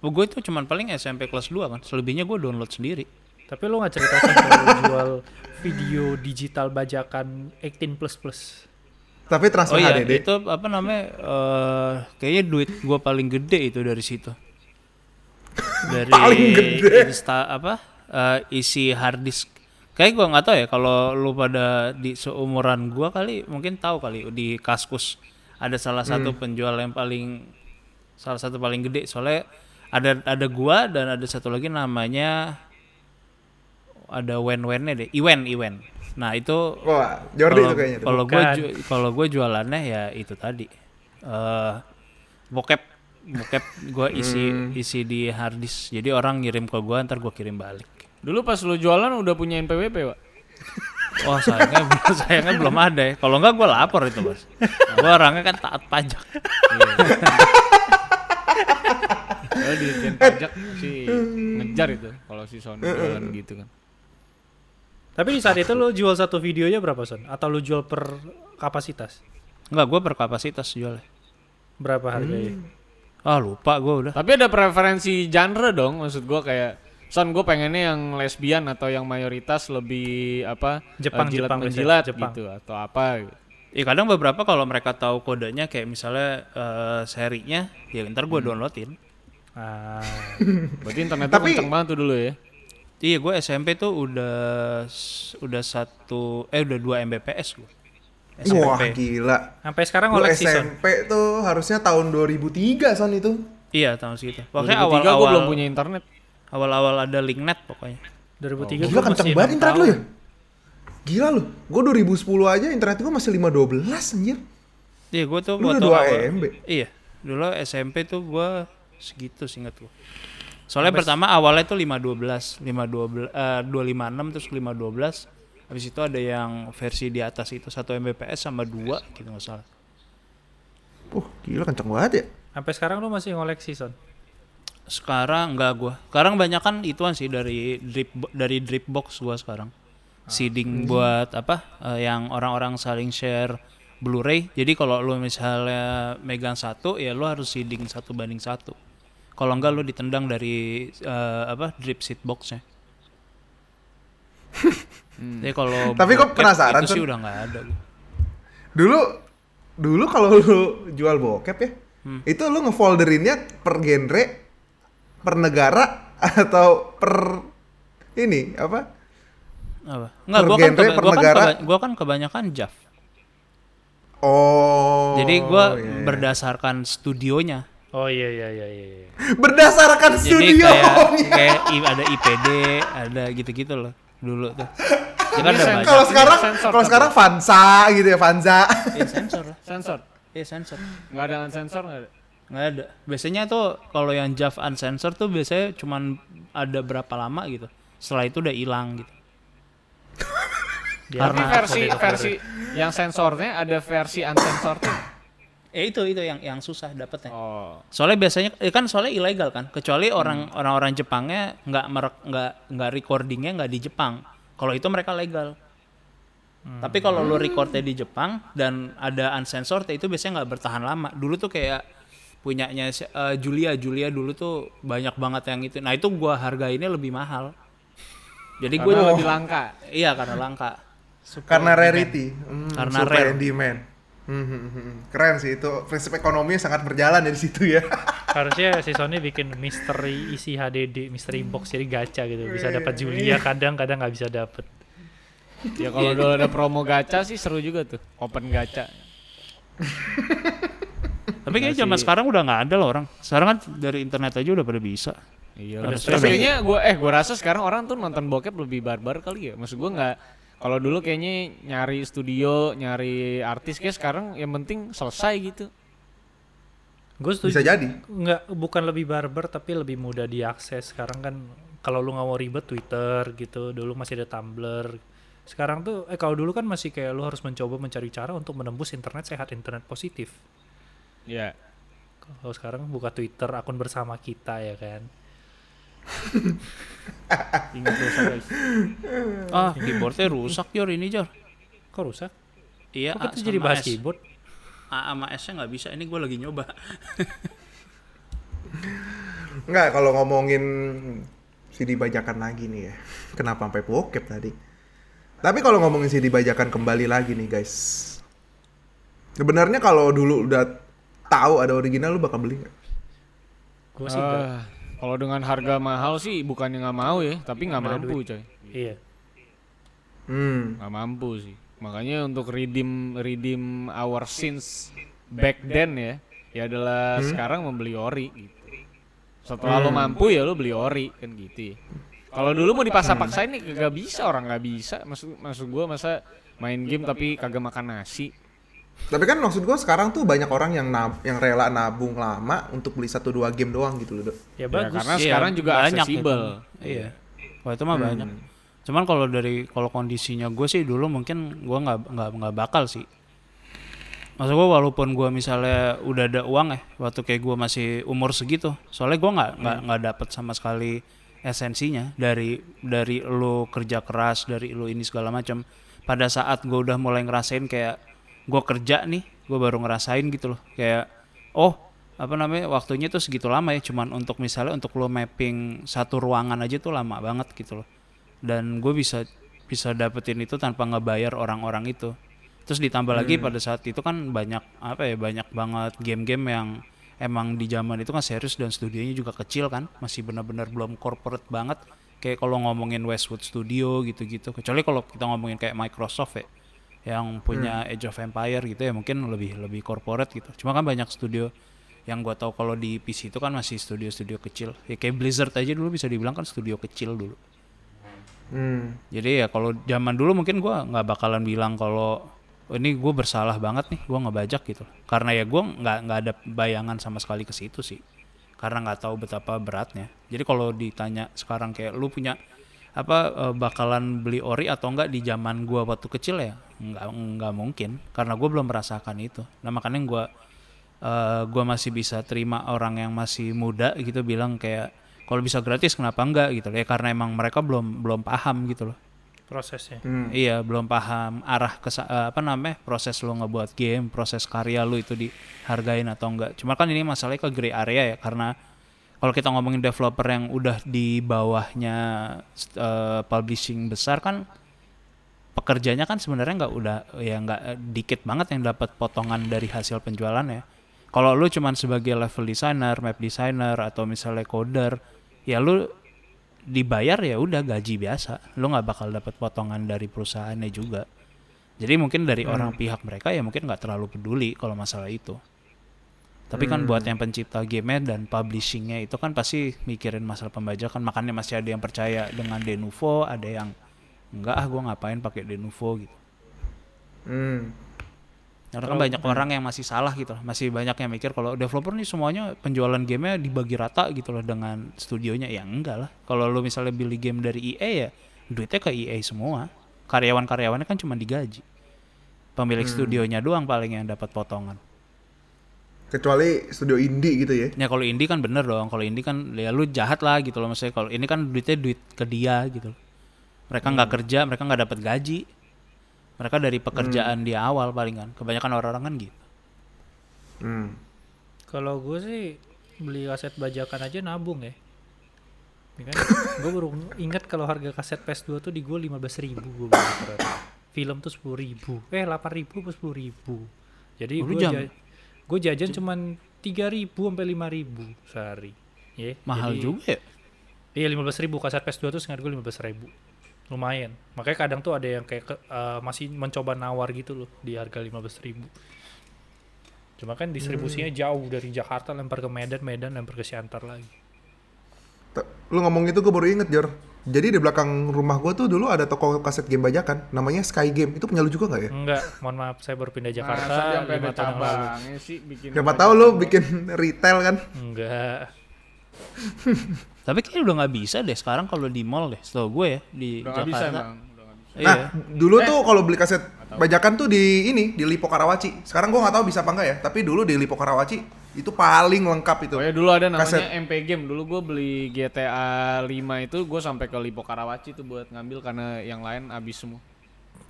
gue itu cuman paling SMP kelas 2 kan. Selebihnya gue download sendiri. Tapi lu nggak cerita kalau jual video digital bajakan 18 plus plus. Tapi transfer Oh iya, HDD. itu apa namanya? eh kayaknya duit gue paling gede itu dari situ. Dari Paling gede. Insta apa? eh, isi hard disk. Kayak gue nggak tahu ya kalau lu pada di seumuran gua kali mungkin tahu kali di Kaskus ada salah satu penjual yang paling salah satu paling gede. Soalnya ada ada gua dan ada satu lagi namanya ada wen wennya deh. Iwen Iwen. Nah itu Wah, Jordi kalau itu kayaknya kalau gue Bukan. kalau gue jualannya ya itu tadi. Eh bokep. Bokep gue isi Hmm. isi di hard disk. Jadi orang ngirim ke gue ntar gue kirim balik. Dulu pas lu jualan udah punya NPWP, Pak. Wah sayangnya sayangnya belum ada ya. Kalau enggak gue lapor itu bos. gue orangnya kan taat pajak. Iya. Kalau di pajak sih ngejar itu kalau si Sony jualan gitu kan. Tapi di saat itu lu jual satu videonya berapa Son? Atau lu jual per kapasitas? Enggak gue per kapasitas jualnya. Berapa harganya? Ah lupa gue udah. Tapi ada preferensi genre dong, maksud gua kayak Son gue pengennya yang lesbian atau yang mayoritas lebih apa Jepang, eh, jilat Jepang menjilat Jepang. gitu atau apa gitu. Ya kadang beberapa kalau mereka tahu kodenya kayak misalnya eh, serinya, ya ntar gue downloadin. Ah, Berarti internet Tapi- kenceng banget tuh dulu ya. Iya gue SMP tuh udah udah satu eh udah 2 Mbps gue. Wah, gila. sampai sekarang Lu koleksi Son. SMP tuh harusnya tahun 2003 Son itu. Iya tahun segitu. 2003 Pokoknya gue awal-awal belum punya internet. Awal-awal ada linknet pokoknya. 2003 Gila gua kenceng banget internet lu tahun. ya? Gila lu. Gue 2010 aja internet gue masih 512 anjir. Iya gue tuh Lu udah waktu 2 awal- MB. Iya dulu SMP tuh gue segitu singkat gue. Soalnya pertama awalnya tuh 512, 512 eh 256 terus 512. Habis itu ada yang versi di atas itu 1 Mbps sama 2 gitu nggak salah. Uh, gila kenceng banget ya. Sampai sekarang lu masih ngoleksi Son. Sekarang enggak gua. Sekarang banyak kan ituan sih dari drip dari Dripbox gua sekarang. Seeding buat apa? eh, yang orang-orang saling share Blu-ray. Jadi kalau lu misalnya megang satu ya lu harus seeding satu banding satu. Kalau enggak lu ditendang dari eh, apa? Drip seed boxnya. Jadi kalau Tapi kok penasaran, itu sih udah nggak ada gua. Dulu dulu kalau lu jual bokep ya, itu lu ngefolderinnya per genre, per negara atau per ini apa? Apa? Enggak, Per gua kan, genre, keba- per gua kan, negara? keba- gua kan kebanyakan JAV. Oh. Jadi gua iya, iya. berdasarkan studionya. Oh iya iya iya iya. iya. berdasarkan Jadi studio. kayak kayak i- ada IPD, ada gitu-gitu loh dulu tuh. Ya kan ada. Kalau sekarang sensor kalau sekarang Vanza gitu ya, Vanza. Iya sensor. Sensor. Iya sensor. Nggak ada sensor nggak ada. Nggak ada. Biasanya tuh kalau yang JAV unsensor tuh biasanya cuman ada berapa lama gitu. Setelah itu udah hilang gitu. Tapi apa, versi versi yang sensornya ada versi unsensor tuh. Eh itu itu yang yang susah dapetnya. Oh. Soalnya biasanya eh kan soalnya ilegal kan. Kecuali orang orang-orang Jepangnya nggak merek nggak nggak recordingnya nggak di Jepang. Kalau itu mereka legal. Tapi kalau lu recordnya di Jepang dan ada uncensored itu biasanya nggak bertahan lama. Dulu tuh kayak punyanya eh, Julia Julia dulu tuh banyak banget yang itu. Nah itu gua hargainnya lebih mahal. Jadi gue Karena lebih langka. iya karena langka. Karena rarity. Hmm, Karena supply rare. and demand. Hmm, hmm, hmm. Keren sih itu prinsip ekonominya sangat berjalan di situ ya. Harusnya si Sony bikin misteri isi HDD, misteri box jadi gacha gitu. Bisa dapat Julia kadang kadang nggak bisa dapat. Ya kalau dulu ada promo gacha sih seru juga tuh. Open gacha. Tapi kayaknya zaman sekarang udah nggak ada loh orang. Sekarang kan dari internet aja udah pada bisa. Iya. Tapi kayaknya gua eh gua rasa sekarang orang tuh nonton bokep lebih barbar kali ya. Maksud gua nggak kalau dulu kayaknya nyari studio, nyari artis kayak sekarang yang penting selesai gitu. Gue setuju. Bisa jadi. Nggak, bukan lebih barbar tapi lebih mudah diakses. Sekarang kan kalau lu nggak mau ribet Twitter gitu, dulu masih ada Tumblr. Sekarang tuh, eh kalau dulu kan masih kayak lu harus mencoba mencari cara untuk menembus internet sehat, internet positif. Ya. Kalau sekarang buka Twitter akun bersama kita ya kan. Ingat dosa guys. Ah, keyboardnya rusak Jor ini Jor. Kok rusak? Iya, Kok A kita jadi bahas S. keyboard? A sama S-nya nggak bisa. Ini gue lagi nyoba. Enggak, kalau ngomongin CD bajakan lagi nih ya. Kenapa sampai bokep tadi? Tapi kalau ngomongin CD bajakan kembali lagi nih guys. Sebenarnya kalau dulu udah tahu ada original lu bakal beli nggak? Gue sih. Ah, kalau dengan harga mahal sih bukannya nggak mau ya, tapi nggak mampu coy. Iya. Hmm. Nggak mampu sih. Makanya untuk redeem redeem our sins back then ya, ya adalah sekarang membeli ori gitu. Setelah lo mampu ya lo beli ori kan gitu ya. Kalau dulu mau dipaksa-paksain nih kagak bisa orang nggak bisa. Maksud maksud gua masa main game tapi kagak makan nasi. Tapi kan maksud gua sekarang tuh banyak orang yang nab yang rela nabung lama untuk beli satu dua game doang gitu loh. Dok. Ya Ya, bagus. karena Iya, sekarang juga banyak aksesibel. itu. Iya. Wah itu mah banyak. Cuman kalau dari kalau kondisinya gue sih dulu mungkin gue nggak nggak nggak bakal sih. Maksud gue walaupun gue misalnya udah ada uang ya waktu kayak gue masih umur segitu, soalnya gue nggak nggak nggak dapet sama sekali esensinya dari dari lo kerja keras dari lo ini segala macam. Pada saat gue udah mulai ngerasain kayak gue kerja nih, gue baru ngerasain gitu loh. Kayak oh apa namanya waktunya tuh segitu lama ya. Cuman untuk misalnya untuk lo mapping satu ruangan aja tuh lama banget gitu loh. Dan gue bisa bisa dapetin itu tanpa ngebayar orang-orang itu. Terus ditambah lagi pada saat itu kan banyak apa ya banyak banget game-game yang emang di zaman itu kan serius dan studionya juga kecil kan. Masih benar-benar belum corporate banget. Kayak kalau ngomongin Westwood Studio gitu-gitu. Kecuali kalau kita ngomongin kayak Microsoft ya yang punya Age of Empire gitu ya mungkin lebih lebih corporate gitu. Cuma kan banyak studio yang gua tahu kalau di PC itu kan masih studio-studio kecil. Ya kayak Blizzard aja dulu bisa dibilang kan studio kecil dulu. Hmm. jadi ya kalau zaman dulu mungkin gua nggak bakalan bilang kalau "Oh, ini gue bersalah banget nih gua ngebajak gitu. Karena ya gua nggak nggak ada bayangan sama sekali ke situ sih. Karena nggak tahu betapa beratnya. Jadi kalau ditanya sekarang kayak lu punya apa eh, bakalan beli ori atau enggak di zaman gua waktu kecil ya? Nggak nggak mungkin. Karena gue belum merasakan itu. Nah makanya gua eh, gua masih bisa terima orang yang masih muda gitu bilang kayak kalau bisa gratis kenapa enggak? gitu ya karena emang mereka belum belum paham gitu loh. Prosesnya. Hmm. iya belum paham arah ke apa namanya proses lo ngebuat game proses karya lo itu dihargain atau enggak. Cuma kan ini masalahnya ke gray area ya karena kalau kita ngomongin developer yang udah di bawahnya eh, publishing besar kan pekerjanya kan sebenarnya nggak udah ya nggak eh, dikit banget yang dapat potongan dari hasil penjualan ya. Kalau lu cuman sebagai level designer, map designer atau misalnya coder, ya lu dibayar ya udah gaji biasa. Lo nggak bakal dapat potongan dari perusahaannya juga. Jadi mungkin dari orang pihak mereka ya mungkin nggak terlalu peduli kalau masalah itu tapi kan buat yang pencipta gamenya dan publishingnya itu kan pasti mikirin masalah pembajakan makanya masih ada yang percaya dengan Denuvo ada yang enggak ah gue ngapain pakai Denuvo gitu Hmm. karena kan banyak orang yang masih salah gitu loh. Masih banyak yang mikir kalau developer nih semuanya penjualan gamenya dibagi rata gitu loh dengan studionya. Ya enggak lah. Kalau lu misalnya beli game dari EA ya duitnya ke EA semua. Karyawan-karyawannya kan cuma digaji. Pemilik studionya doang paling yang dapat potongan. Kecuali studio indie gitu ya. Ya kalau indie kan bener dong. Kalau indie kan ya lu jahat lah gitu loh. Maksudnya kalau ini kan duitnya duit ke dia gitu loh. Mereka nggak kerja, mereka nggak dapat gaji. Mereka dari pekerjaan di awal paling kan. Kebanyakan orang-orang kan gitu. Hmm. Kalau gue sih beli kaset bajakan aja nabung ya. Ya kan? gue baru ingat kalau harga kaset PS2 tuh di gue 15 ribu gue beli. Film tuh 10 ribu. Eh 8 ribu 10 ribu. Jadi Oh, lu gue gue jajan cuman 3 ribu sampai 5 ribu sehari. Ya, Mahal jadi- juga ya. Iya 15 ribu. Kaset PS2 tuh sengaja gue 15 ribu. Lumayan. Makanya kadang tuh ada yang kayak ke- eh, masih mencoba nawar gitu loh di harga 15 ribu. Cuma kan distribusinya jauh dari Jakarta lempar ke Medan Medan lempar ke Siantar lagi Lu ngomong itu gue baru inget, Jor. Jadi di belakang rumah gue tuh dulu ada toko kaset game bajakan, namanya Sky Game. Itu punya lu juga nggak ya? enggak mohon maaf saya baru pindah Jakarta lima tahun yang lalu sih bikin Siapa apa tahu lu bikin retail kan? enggak Tapi kayaknya udah nggak bisa deh sekarang kalau di mall deh. Setahu gue ya di Udah nggak bisa Jakarta. bang. Udah nggak bisa. Iya. Nah, dulu tuh kalau beli kaset bajakan tuh di ini, di Lipo Karawaci. Sekarang gua nggak tahu bisa apa enggak ya, tapi dulu di Lipo Karawaci itu paling lengkap itu. Oh ya dulu ada namanya Kaset. MP Game. Dulu gue beli GTA 5 itu gue sampai ke Lipo Karawaci tuh buat ngambil karena yang lain habis semua.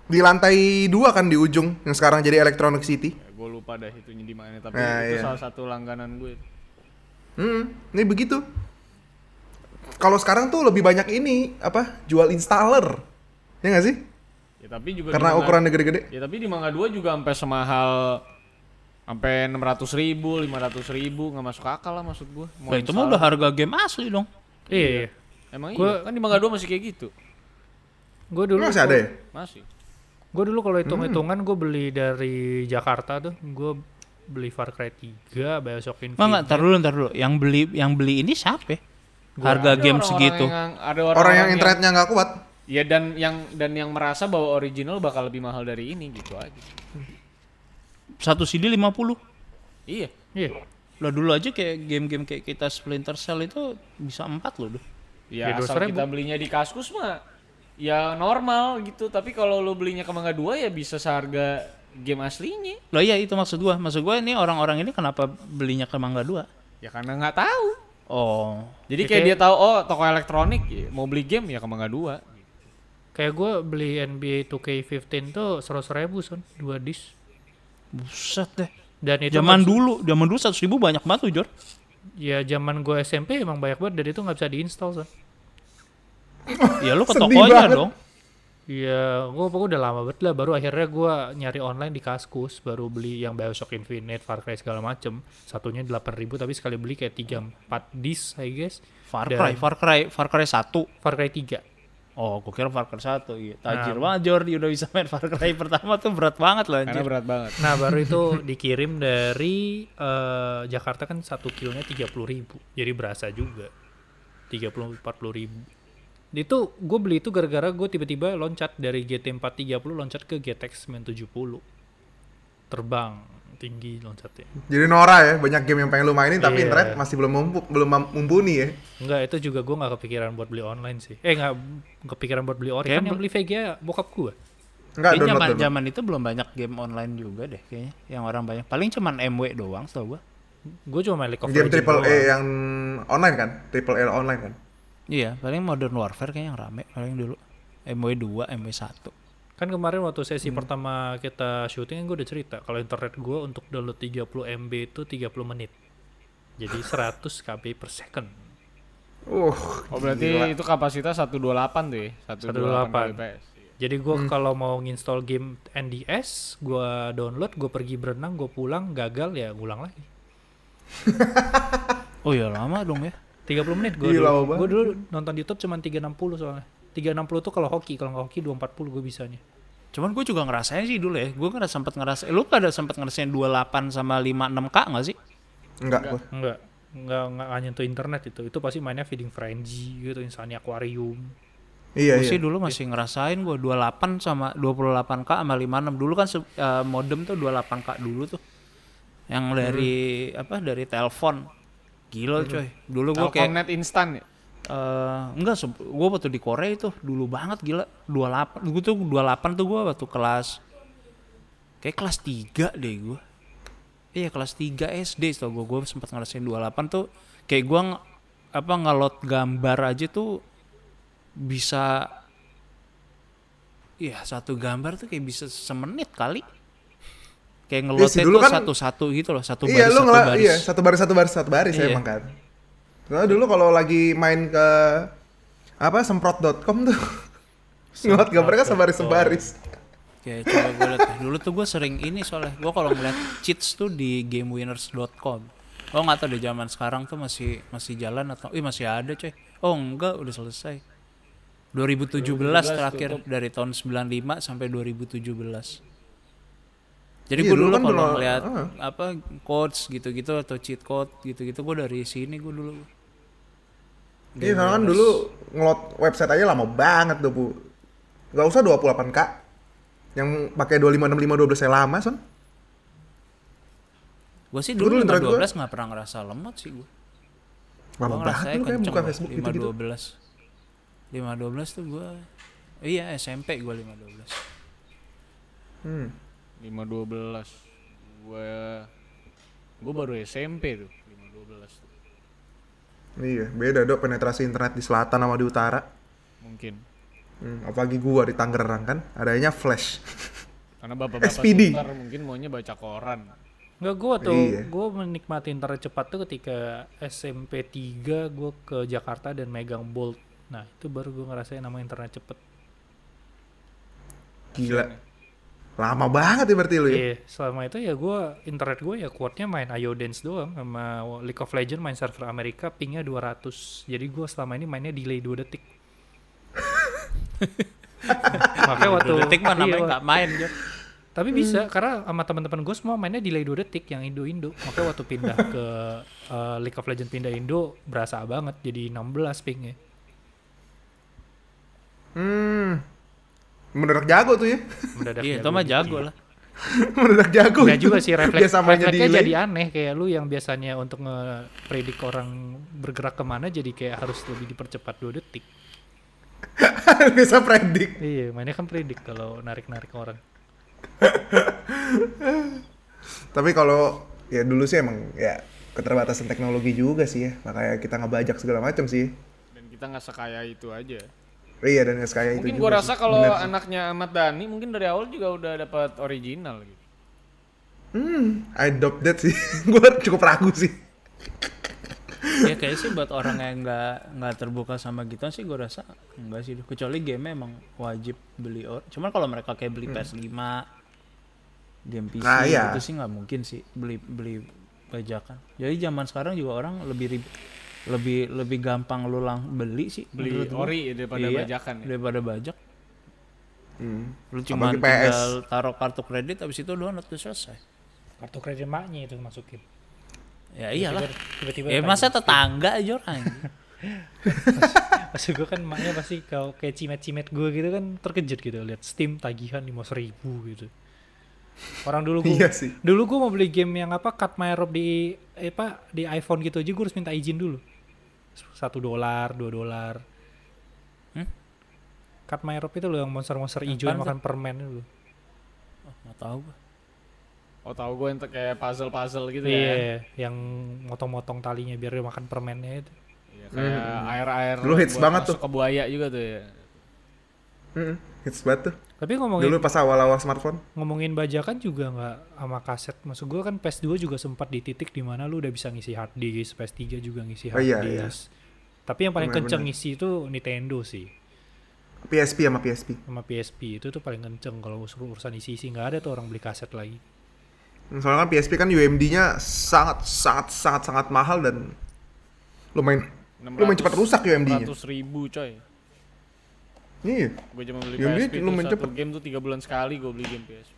Di lantai dua kan di ujung, yang sekarang jadi Electronic City. Ya, gue lupa dah itunya di mana tapi Nah, itu iya. salah satu langganan gue. Hmm, ini begitu. Kalau sekarang tuh lebih banyak ini apa? Jual installer. Ya nggak sih? Ya tapi juga Karena ukurannya gede-gede. Ya tapi di Mangga 2 juga sampai semahal sampai 600 ribu, 500 ribu nggak masuk akal lah maksud gue. Nah, itu mah udah harga game asli dong. iya, iya. Emang Gua- iya kan di Mangga 2 masih kayak gitu. gue dulu Masih ada ya? Masih. gue dulu kalau hitung-hitungan gue beli dari Jakarta tuh gue beli Far Cry 3 Bioshock Infinite Enggak, ntar dulu, ntar dulu. Yang beli yang beli ini siapa? ya? Harga Ada game orang-orang segitu. yang- ada Orang orang-orang yang internetnya nggak kuat. Ya dan yang dan yang merasa bahwa original bakal lebih mahal dari ini gitu aja. Satu CD 50. Iya. iya Lah dulu aja kayak game-game kayak kita Splinter Cell itu bisa 4 loh. Duh. Ya, Ya, asal 200.000. kita belinya di Kaskus mah ya normal gitu, tapi kalau lu belinya ke Mangga 2 ya bisa seharga game aslinya. Lah iya itu maksud gua. Maksud gua ini orang-orang ini kenapa belinya ke Mangga 2? Ya karena nggak tahu. Oh. Jadi Ya, kayak kayak- dia tahu oh toko elektronik ya, mau beli game ya ke Mangga 2. kayak gue beli NBA 2K15 tuh seratus ribu son dua disk Buset deh. dan itu Zaman dulu, zaman dulu 100 ribu banyak banget tuh, Jor. ya zaman gue SMP emang banyak banget dan itu nggak bisa diinstal son Ya lu ke tokonya dong. Iya, gue pokoknya udah lama banget lah. Baru akhirnya gue nyari online di Kaskus, baru beli yang Bioshock Infinite, Far Cry segala macem. Satunya 8000 tapi sekali beli kayak 3-4 disk, I guess. Far Dan- Cry, Far Cry, Far Cry 1. Far Cry 3. Oh, gua kira Far Cry 1. Iya. Tajir Nah. banget Jordi udah bisa main Far Cry pertama tuh berat banget loh Karena anjir. berat banget. Nah, baru itu dikirim dari eh, Jakarta kan satu kilonya 30.000 ribu. Jadi berasa juga. 30-40 ribu. Itu gue beli itu gara-gara gue tiba-tiba loncat dari GT 430 loncat ke GTX 970. Terbang tinggi loncatnya. Jadi Nora ya, banyak game yang pengen lu mainin tapi Iya. internet masih belum mampu, belum mumpuni ya. Enggak, itu juga gue nggak kepikiran buat beli online sih. Eh nggak kepikiran buat beli ori. Kan yang bel- beli VGA bokap gue. Enggak download, zaman, download. zaman itu belum banyak game online juga deh kayaknya. Yang orang banyak. Paling cuman MW doang setahu gua. Gue cuma main League of Game Legends triple A yang online kan? Triple A online kan? Iya, paling Modern Warfare kayaknya yang rame paling dulu. MW 2, MW 1. Kan kemarin waktu sesi pertama kita syuting gue udah cerita kalau internet gue untuk download 30 MB itu 30 menit. Jadi 100 KB per second. Uh, Oh berarti gila. itu kapasitas 128 tuh ya. 128 kbps. Jadi gue kalau mau nginstall game NDS, gue download, gue pergi berenang, gue pulang, gagal ya ngulang lagi. Oh iya lama dong ya. 30 menit gue dulu. Dulu nonton YouTube cuma 360 soalnya. 360 tuh kalau hoki, kalau nggak hoki 240 gue bisanya. Cuman gue juga ngerasain sih dulu ya. Gue kan sempat ngerasain. Lu pada sempat ngerasain 28 sama 56k nggak sih? Enggak, gua. Enggak. Enggak, enggak hanya untuk internet itu. Itu pasti mainnya feeding frenzy gitu, Insania Aquarium. Iya, Gue iya. sih dulu masih ngerasain gue 28 sama 28k sama 56. Dulu kan se- eh, modem tuh 28k dulu tuh. Yang dari apa? Dari telepon. Gila coy. Dulu gue kayak Telkomnet instan ya. Eh enggak, gue waktu di Korea itu dulu banget gila 28. Gue tuh 28 tuh gue waktu kelas kayak kelas 3 deh gue. Iya kelas 3 SD tau gue gue sempat ngerasain 28 tuh kayak gue apa ngelot gambar aja tuh bisa Iya satu gambar tuh kayak bisa semenit kali kayak sih, ngelotnya dulu tuh kan- satu-satu gitu loh satu iya, baris satu baris iya, satu baris satu baris satu baris Iya. emang kan. Soalnya dulu kalau lagi main ke apa semprot.com tuh ngelot gambarnya kan sebaris sebaris. Oke, coba gue liat. deh. Dulu tuh gue sering ini soalnya. Gue kalau ngeliat cheats tuh di gamewinners.com. Oh nggak tahu deh zaman sekarang tuh masih masih jalan atau, ih masih ada coy. Oh enggak, udah selesai. 2017, terakhir tutup. dari tahun 95 sampai 2017. Jadi Iya, gue dulu dulu kan kalau ngeliat ah. apa codes gitu-gitu atau cheat code gitu-gitu gue dari sini gue dulu. Iya, soalnya kan dulu ngelot website aja lama banget tuh, Bu. Gak usah 28K. Yang pakai 2565 12 saya lama, Son. Gue sih Dulu dulu internet gua- 512 nggak pernah ngerasa lemot sih gue. Lama Gua banget lu kayak buka gua, Facebook gitu-gitu. 512. 512 tuh gua iya SMP gua 512. Hmm. 512. Gue gue baru SMP tuh 512 tuh. Iya, beda dok penetrasi internet di selatan sama di utara. Mungkin. Hmm, apalagi gua di Tangerang kan, adanya flash. Karena bapak-bapak SPD. Mungkin maunya baca koran. Enggak, gue tuh, Iya. gue menikmati internet cepat tuh ketika SMP 3 gue ke Jakarta dan megang Bolt. Nah, itu baru gue ngerasain nama internet cepet. Gila. Lama banget ya berarti lu ya? Iya, selama itu ya gue, internet gue ya kuatnya main Ayo Dance doang sama League of Legends main server Amerika pingnya 200. Jadi gue selama ini mainnya delay 2 detik. Makanya waktu detik mah namanya iya, nggak main Jor. Tapi bisa karena sama teman-teman gue semua mainnya delay 2 detik yang Indo-Indo. Makanya waktu pindah ke uh, League of Legends pindah Indo berasa banget jadi 16 pingnya. Hmm. Mendadak jago tuh ya. Mendadak Iya, itu mah jago lah. Mendadak jago. Enggak juga sih refleks Biasa refleksnya delay. jadi aneh kayak lu yang biasanya untuk ngepredik orang bergerak ke mana jadi kayak harus lebih dipercepat 2 detik. Bisa predik. Iya, mainnya kan predik kalau narik-narik orang. Tapi kalau ya dulu sih emang ya keterbatasan teknologi juga sih ya. Makanya kita ngebajak segala macam sih. Dan kita nggak sekaya itu aja. Iya dan itu Mungkin juga gue sih. rasa kalau anaknya Ahmad Dhani mungkin dari awal juga udah dapat original gitu. Hmm, I adopt that sih. gue cukup ragu sih. ya kayak sih buat orang yang nggak nggak terbuka sama gituan sih gue rasa enggak sih kecuali game emang wajib beli or cuman kalau mereka kayak beli PS5 game PC Nah, iya. itu sih nggak mungkin sih beli beli bajakan jadi zaman sekarang juga orang lebih rib- lebih lebih gampang lu lang beli sih Beli ori daripada Iya, bajakan ya. daripada bajak Hmm. lu cuma tinggal taruh kartu kredit habis itu download udah selesai Kartu kredit maknya itu masukin. ya iyalah Tiba-tiba ya masa tetangga aja orang Maksud gue kan maknya pasti kalau kayak cimet-cimet gue gitu kan terkejut gitu lihat Steam tagihan lima ribu gitu. Orang dulu gue, Iya sih. dulu gue mau beli game yang apa cut my rope di eh, apa di iPhone gitu aja gue harus minta izin dulu. Satu dolar, dua dolar. Hmm? Cut my rope itu loh yang monster-monster hijau yang makan permen itu. loh. oh, nggak tahu gua. Oh tahu gue yang kayak puzzle-puzzle gitu Iya, ya. yang motong-motong talinya biar dia makan permennya itu. Iya, kayak air-air Dulu hits banget masuk tuh. ke buaya juga tuh ya. Hmm, hits banget tuh. Tapi ngomongin Dulu pas awal-awal smartphone. ngomongin bajakan juga nggak sama kaset. Maksud gue kan PS2 juga sempat di titik di mana lu udah bisa ngisi hard disk, PS3 juga ngisi Oh hard iya, iya. disk. Tapi yang paling kenceng benar. ngisi itu Nintendo sih. PSP sama PSP. Sama PSP itu tuh paling kenceng kalau urusan isi-isi nggak ada tuh orang beli kaset lagi. Soalnya kan PSP kan UMD-nya sangat sangat sangat sangat mahal dan lumayan Lu main cepat rusak ya MD-nya. 100 ribu coy. Iya. Gue cuma beli Ya, PSP tuh main satu cepet. game tuh 3 bulan sekali gue beli game PSP.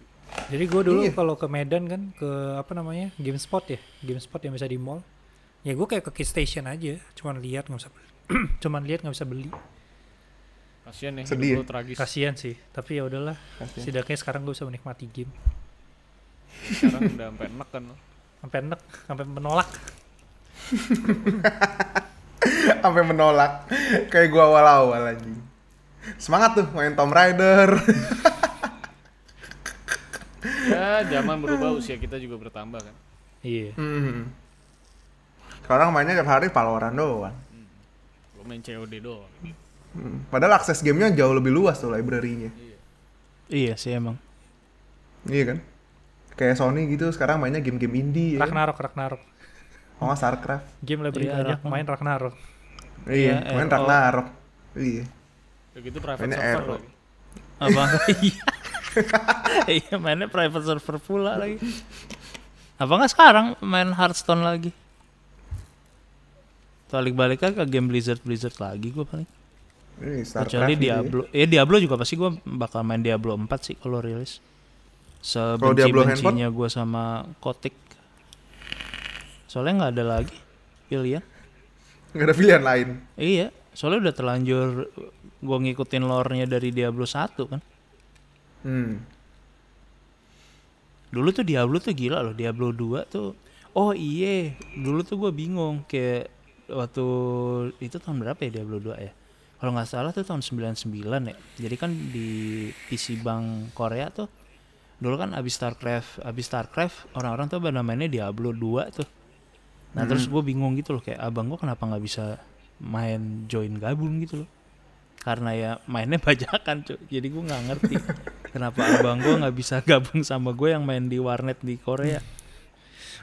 Jadi gue dulu Iya. kalau ke Medan kan ke apa namanya GameSpot ya, GameSpot yang bisa di mall. Ya gue kayak ke Key Station aja, cuman lihat nggak bisa beli. cuman lihat nggak bisa beli. Kasian ya, Sedih tragis. Kasian sih, tapi ya udahlah. Setidaknya sekarang gue bisa menikmati game. Sekarang udah sampai enak kan. Sampai enek, sampai menolak. Sampai menolak. Kayak gua awal-awal anjing. Semangat tuh main Tomb Raider. Ya, zaman berubah usia kita juga bertambah kan. Iya. Hmm. Sekarang mainnya tiap hari Valorant doang. Gue main COD doang. Hmm. Padahal akses gamenya jauh lebih luas tuh library-nya. Iya sih emang. Iya kan? Kayak Sony gitu sekarang mainnya game-game indie ya. kan? Ragnarok, Ragnarok. Oh, Starcraft. Game library Iya, banyak, Ragnarok. main Ragnarok. Iya, Iya, main RO. Ragnarok. Iya. Udah gitu private Mainnya server lagi. Apa? Iya. Iya mainnya private server pula lagi. Apa nggak sekarang main Hearthstone lagi? Balik-balik ke game Blizzard Blizzard lagi gue paling. Ini Kecuali gitu ya. Diablo. Ya Diablo juga pasti gue bakal main Diablo 4 sih kalau rilis. Sebenci-bencinya gue sama Kotik. Soalnya nggak ada lagi pilihan. Nggak ada pilihan lain. Iya, soalnya udah terlanjur gue ngikutin lore-nya dari Diablo 1 kan. Hmm. Dulu tuh Diablo tuh gila loh, Diablo 2 tuh. Oh iye, dulu tuh gue bingung kayak waktu itu tahun berapa ya Diablo 2 ya? Kalau nggak salah tuh tahun 99 ya. Jadi kan di PC Bank Korea tuh dulu kan abis Starcraft, abis Starcraft orang-orang tuh pada mainnya Diablo 2 tuh. Nah terus gue bingung gitu loh kayak abang gue kenapa nggak bisa main join gabung gitu loh. Karena ya mainnya bajakan cuy. Jadi gue nggak ngerti kenapa abang gue nggak bisa gabung sama gue yang main di warnet di Korea.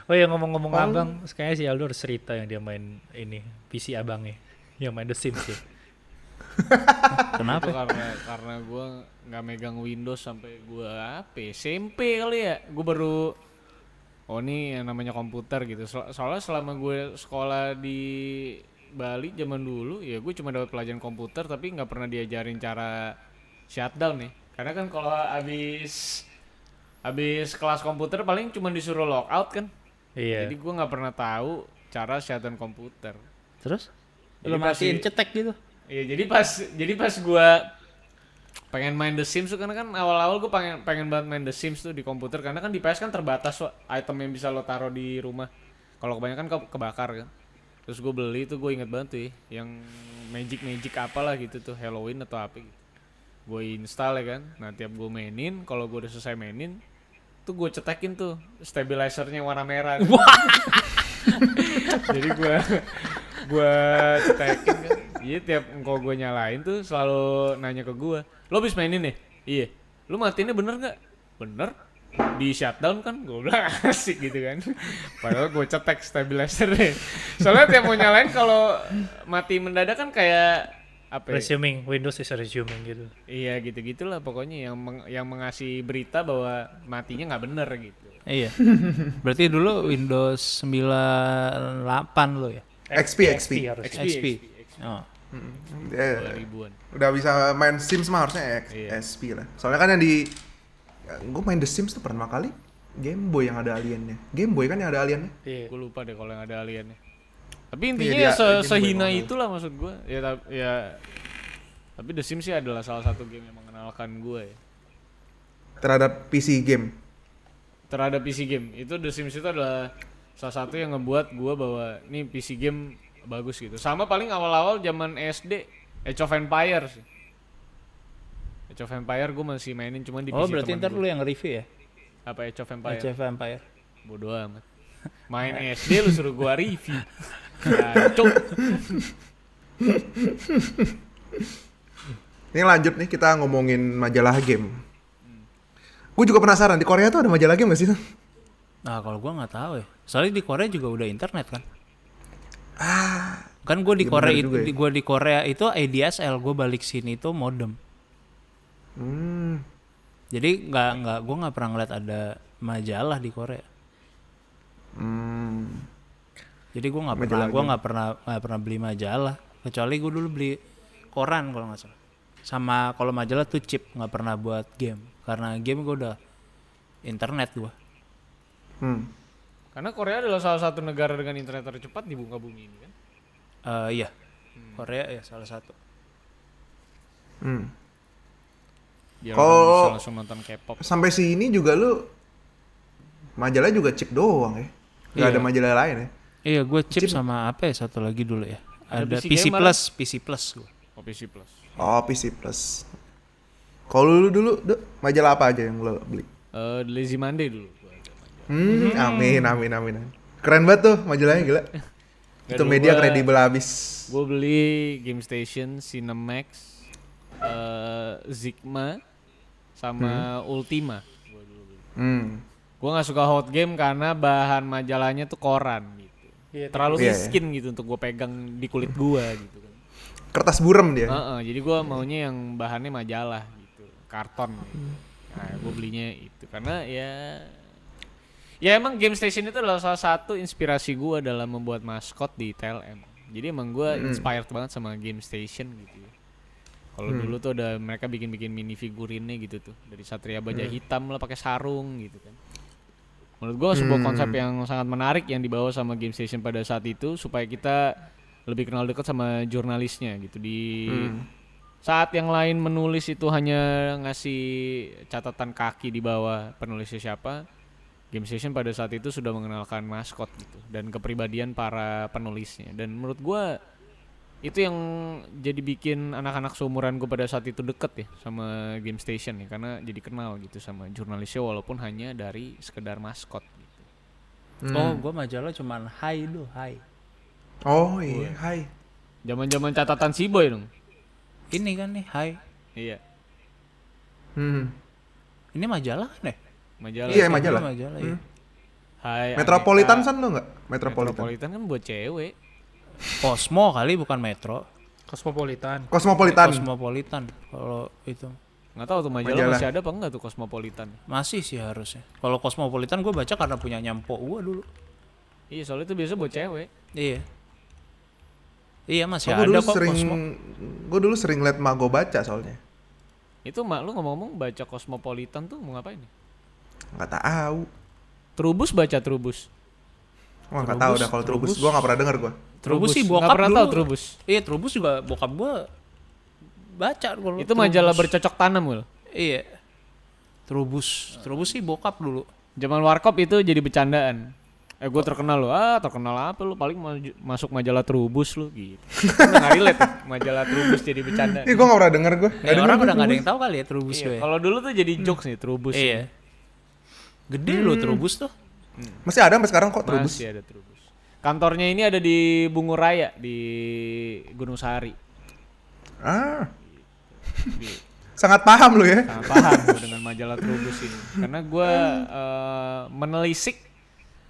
Oh ya ngomong-ngomong Oh. abang, kayaknya si Aldo harus cerita yang dia main ini PC abangnya, yang main The Sims ya. Kenapa? Itu karena karena gue nggak megang Windows sampai gue apa ya, SMP kali ya. Gue baru oh ini yang namanya komputer gitu. So- soalnya selama gue sekolah di Bali zaman dulu ya gue cuma dapat pelajaran komputer tapi nggak pernah diajarin cara shutdown nih. Karena kan kalau abis abis kelas komputer paling cuma disuruh logout kan. Iya. Jadi gue nggak pernah tahu cara shutdown komputer. Terus? Jadi matiin pasti- cetek gitu? Iya, jadi pas jadi pas gua pengen main The Sims tuh karena kan awal-awal gue pengen pengen banget main The Sims tuh di komputer karena kan di PS kan terbatas item yang bisa lo taruh di rumah. Kalau kebanyakan ke- kebakar kan. Terus gue beli tuh gue inget banget tuh ya, yang magic magic apalah gitu tuh Halloween atau apa gitu. Gue install ya kan. Nah tiap gue mainin, kalau gue udah selesai mainin, tuh gue cetekin tuh stabilizernya warna merah. Jadi gue gue cetekin kan. Iya tiap engkau gue nyalain tuh selalu nanya ke gue, lo habis mainin nih? Iya. Lu matiinnya bener nggak? Bener. Di shutdown kan gue bilang asik gitu kan. Padahal gue cetek stabilizernya. Soalnya tiap mau nyalain kalau mati mendadak kan kayak apa ya? Resuming, Windows is resuming gitu. Iya gitu-gitulah pokoknya yang meng- yang mengasih berita bahwa matinya nggak bener gitu. Iya. Berarti dulu Windows 98 lo ya? XP, XP. harus. XP, XP. XP, Oh. Ya, 2000-an. udah bisa main Sims mah harusnya X- Iya. Lah. Soalnya kan yang di gue main The Sims tuh pertama kali Game Boy yang ada aliennya. Game Boy kan yang ada aliennya. Iya. Gue lupa deh kalau yang ada aliennya. Tapi intinya Iya, ya se- Boy sehina model. itulah maksud gue. Ya, ta- ya tapi The Sims sih adalah salah satu game yang mengenalkan gue ya. Terhadap PC game. Terhadap PC game. Itu The Sims itu adalah salah satu yang ngebuat gue bahwa ini PC game bagus gitu. Sama paling awal-awal zaman SD Age of Empire sih. Age of Empire gue masih mainin cuman di Oh, PC berarti teman ntar lu yang review ya? Apa Age of Empire? Age of Empire. Bodoh amat. Main SD lu suruh gua review. Kacau. Ini lanjut nih kita ngomongin majalah game. Gue juga penasaran di Korea tuh ada majalah game gak sih? Nah, kalau gua nggak tahu ya. Soalnya di Korea juga udah internet kan? Ah, kan gue di iya Korea itu ya. di gua di Korea itu ADSL, gue balik sini itu modem. Hmm. Jadi nggak nggak gue nggak pernah ngeliat ada majalah di Korea. Hmm. Jadi gue nggak pernah gue nggak pernah nggak pernah beli majalah. Kecuali gue dulu beli koran kalau nggak salah. Sama kalau majalah tuh chip nggak pernah buat game. Karena game gue udah internet gue. Hmm. Karena Korea adalah salah satu negara dengan internet tercepat di muka bumi ini kan. Eh iya. Korea ya salah satu. Hmm. Biar Kalau- orang bisa langsung nonton K-pop. Sampai sini juga lu majalah juga chip doang ya. Gak Iya. ada majalah lain ya. Iya gue chip, Chip. sama apa ya satu lagi dulu ya. Ada Ada, PC PC. Plus, PC Plus gue. Oh, PC Plus. Oh, PC Plus. Kalau lu dulu, Dek, majalah apa aja yang lu beli? Eh, The Lazy Monday dulu. Hmm, amin, amin, amin. Keren banget tuh majalahnya gila. Itu media gua- kredibel abis. Gue beli Game Station, Cinemax, eh Zigma, sama Ultima. Gua dulu beli. Hmm. Gue nggak suka hot game karena bahan majalahnya tuh koran gitu. Iya, Terlalu Iya, iya. miskin gitu untuk gue pegang di kulit gue gitu kan. Kertas burem dia. Heeh, jadi gue maunya yang bahannya majalah gitu, karton. Nah, gue belinya itu karena ya ya emang Game Station itu adalah salah satu inspirasi gue dalam membuat maskot di TLM. Jadi emang gue inspired banget sama Game Station gitu. Kalau dulu tuh ada mereka bikin-bikin mini figurinnya gitu tuh. Dari Satria Baja Hitam lah pakai sarung gitu kan. Menurut gue sebuah konsep yang sangat menarik yang dibawa sama Game Station pada saat itu supaya kita lebih kenal dekat sama jurnalisnya gitu. Di saat yang lain menulis itu hanya ngasih catatan kaki di bawah penulisnya siapa Game Station pada saat itu sudah mengenalkan maskot gitu dan kepribadian para penulisnya. Dan menurut gua itu yang jadi bikin anak-anak seumuran gue pada saat itu deket ya sama Game Station ya karena jadi kenal gitu sama jurnalisnya walaupun hanya dari sekedar maskot gitu. Oh gue majalah cuman Hai do Hai. Oh iya, hai. Zaman-zaman catatan si boy dong. Ini kan nih Hai. Iya. Hmm. Ini majalah kan ya? Majalah. Iya, majalah. Majalah ya. Hai. Metropolitan Aneka. san lo nggak? Metropolitan. Metropolitan kan buat cewek. Cosmo kali bukan Metro. Cosmopolitan. Cosmopolitan. Cosmopolitan kalau itu. Nggak tahu tuh majalah, Majalah. masih ada apa enggak tuh Cosmopolitan. Masih sih harusnya. Kalau Cosmopolitan gue baca karena punya nyampo gue dulu. Iya, soalnya itu biasa buat cewek. Iya. Iya masih gue ada dulu kok sering, Cosmo. gue dulu sering liat mak gue baca soalnya. Itu mak lu ngomong-ngomong baca Cosmopolitan tuh mau ngapain? Nggak tahu. Trubus baca Trubus. Wah nggak tahu Trubus, dah kalau Trubus. Trubus. Gue nggak pernah denger gue. Trubus sih Nggak bokap pernah dulu. tahu Trubus. Iya Trubus juga bokap gue baca kalau Itu majalah Trubus. bercocok tanam Wil. Iya. Trubus. Trubus sih bokap dulu. Zaman warkop itu jadi bercandaan. Eh gue terkenal lo, ah terkenal apa lu paling maju- masuk majalah Trubus lu gitu. Udah nggak relate ya, majalah Trubus jadi bercanda. Ih gue nggak pernah denger gue. Ya, orang udah gak ada yang tahu kali ya Trubus Iya, tuh ya. Kalau dulu tuh jadi jokes nih Trubus. Iya. Gede loh Trubus tuh. Masih ada sampai sekarang kok Trubus. Masih ada Trubus. Kantornya ini ada di Bungur Raya di Gunung Sahari. Ah. Sangat paham lu ya. Sangat paham gua dengan majalah Trubus ini. Karena gue menelisik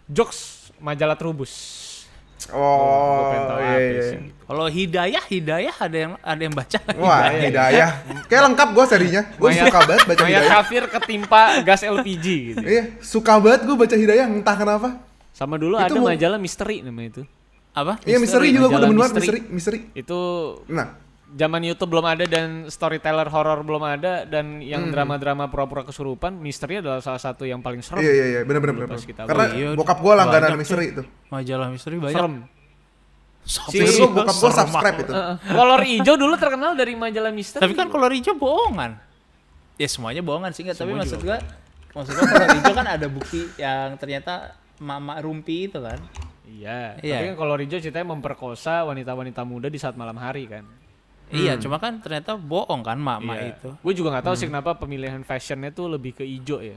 jokes majalah Trubus. Oh, pengen tahu iya, apa iya. sih gitu. Kalau Hidayah, Hidayah ada yang ada yang baca. Wah, Hidayah. Kayak lengkap gue serinya. Gue suka banget baca Hidayah. kafir ketimpa gas LPG gitu. Iya, suka banget gue baca Hidayah entah kenapa. Sama dulu Itu ada mau- majalah misteri namanya itu. Apa? Iya, misteri juga gue demen banget misteri. misteri, misteri. Itu Nah, zaman YouTube belum ada dan storyteller horor belum ada dan yang Hmm. drama-drama pura-pura kesurupan, misteri adalah salah satu yang paling serem. iya iya iya, bener bener bener. Pas kita Karena. Iya, bokap gue langganan misteri itu. Majalah misteri banyak. Serem. Si- gua bokap gue serem subscribe itu. Kolor hijau dulu terkenal dari majalah misteri. Tapi kan kolor hijau bohongan. Ya semuanya bohongan sih enggak, tapi maksud juga gua maksud gua kolor hijau kan ada bukti yang ternyata mama rumpi itu kan. Iya, Iya. tapi kan kolor hijau ceritanya memperkosa wanita-wanita muda di saat malam hari kan. Iya, cuma kan ternyata bohong kan mak-mak Iya. itu. Gue juga nggak tahu sih kenapa pemilihan fashionnya tuh lebih ke hijau ya.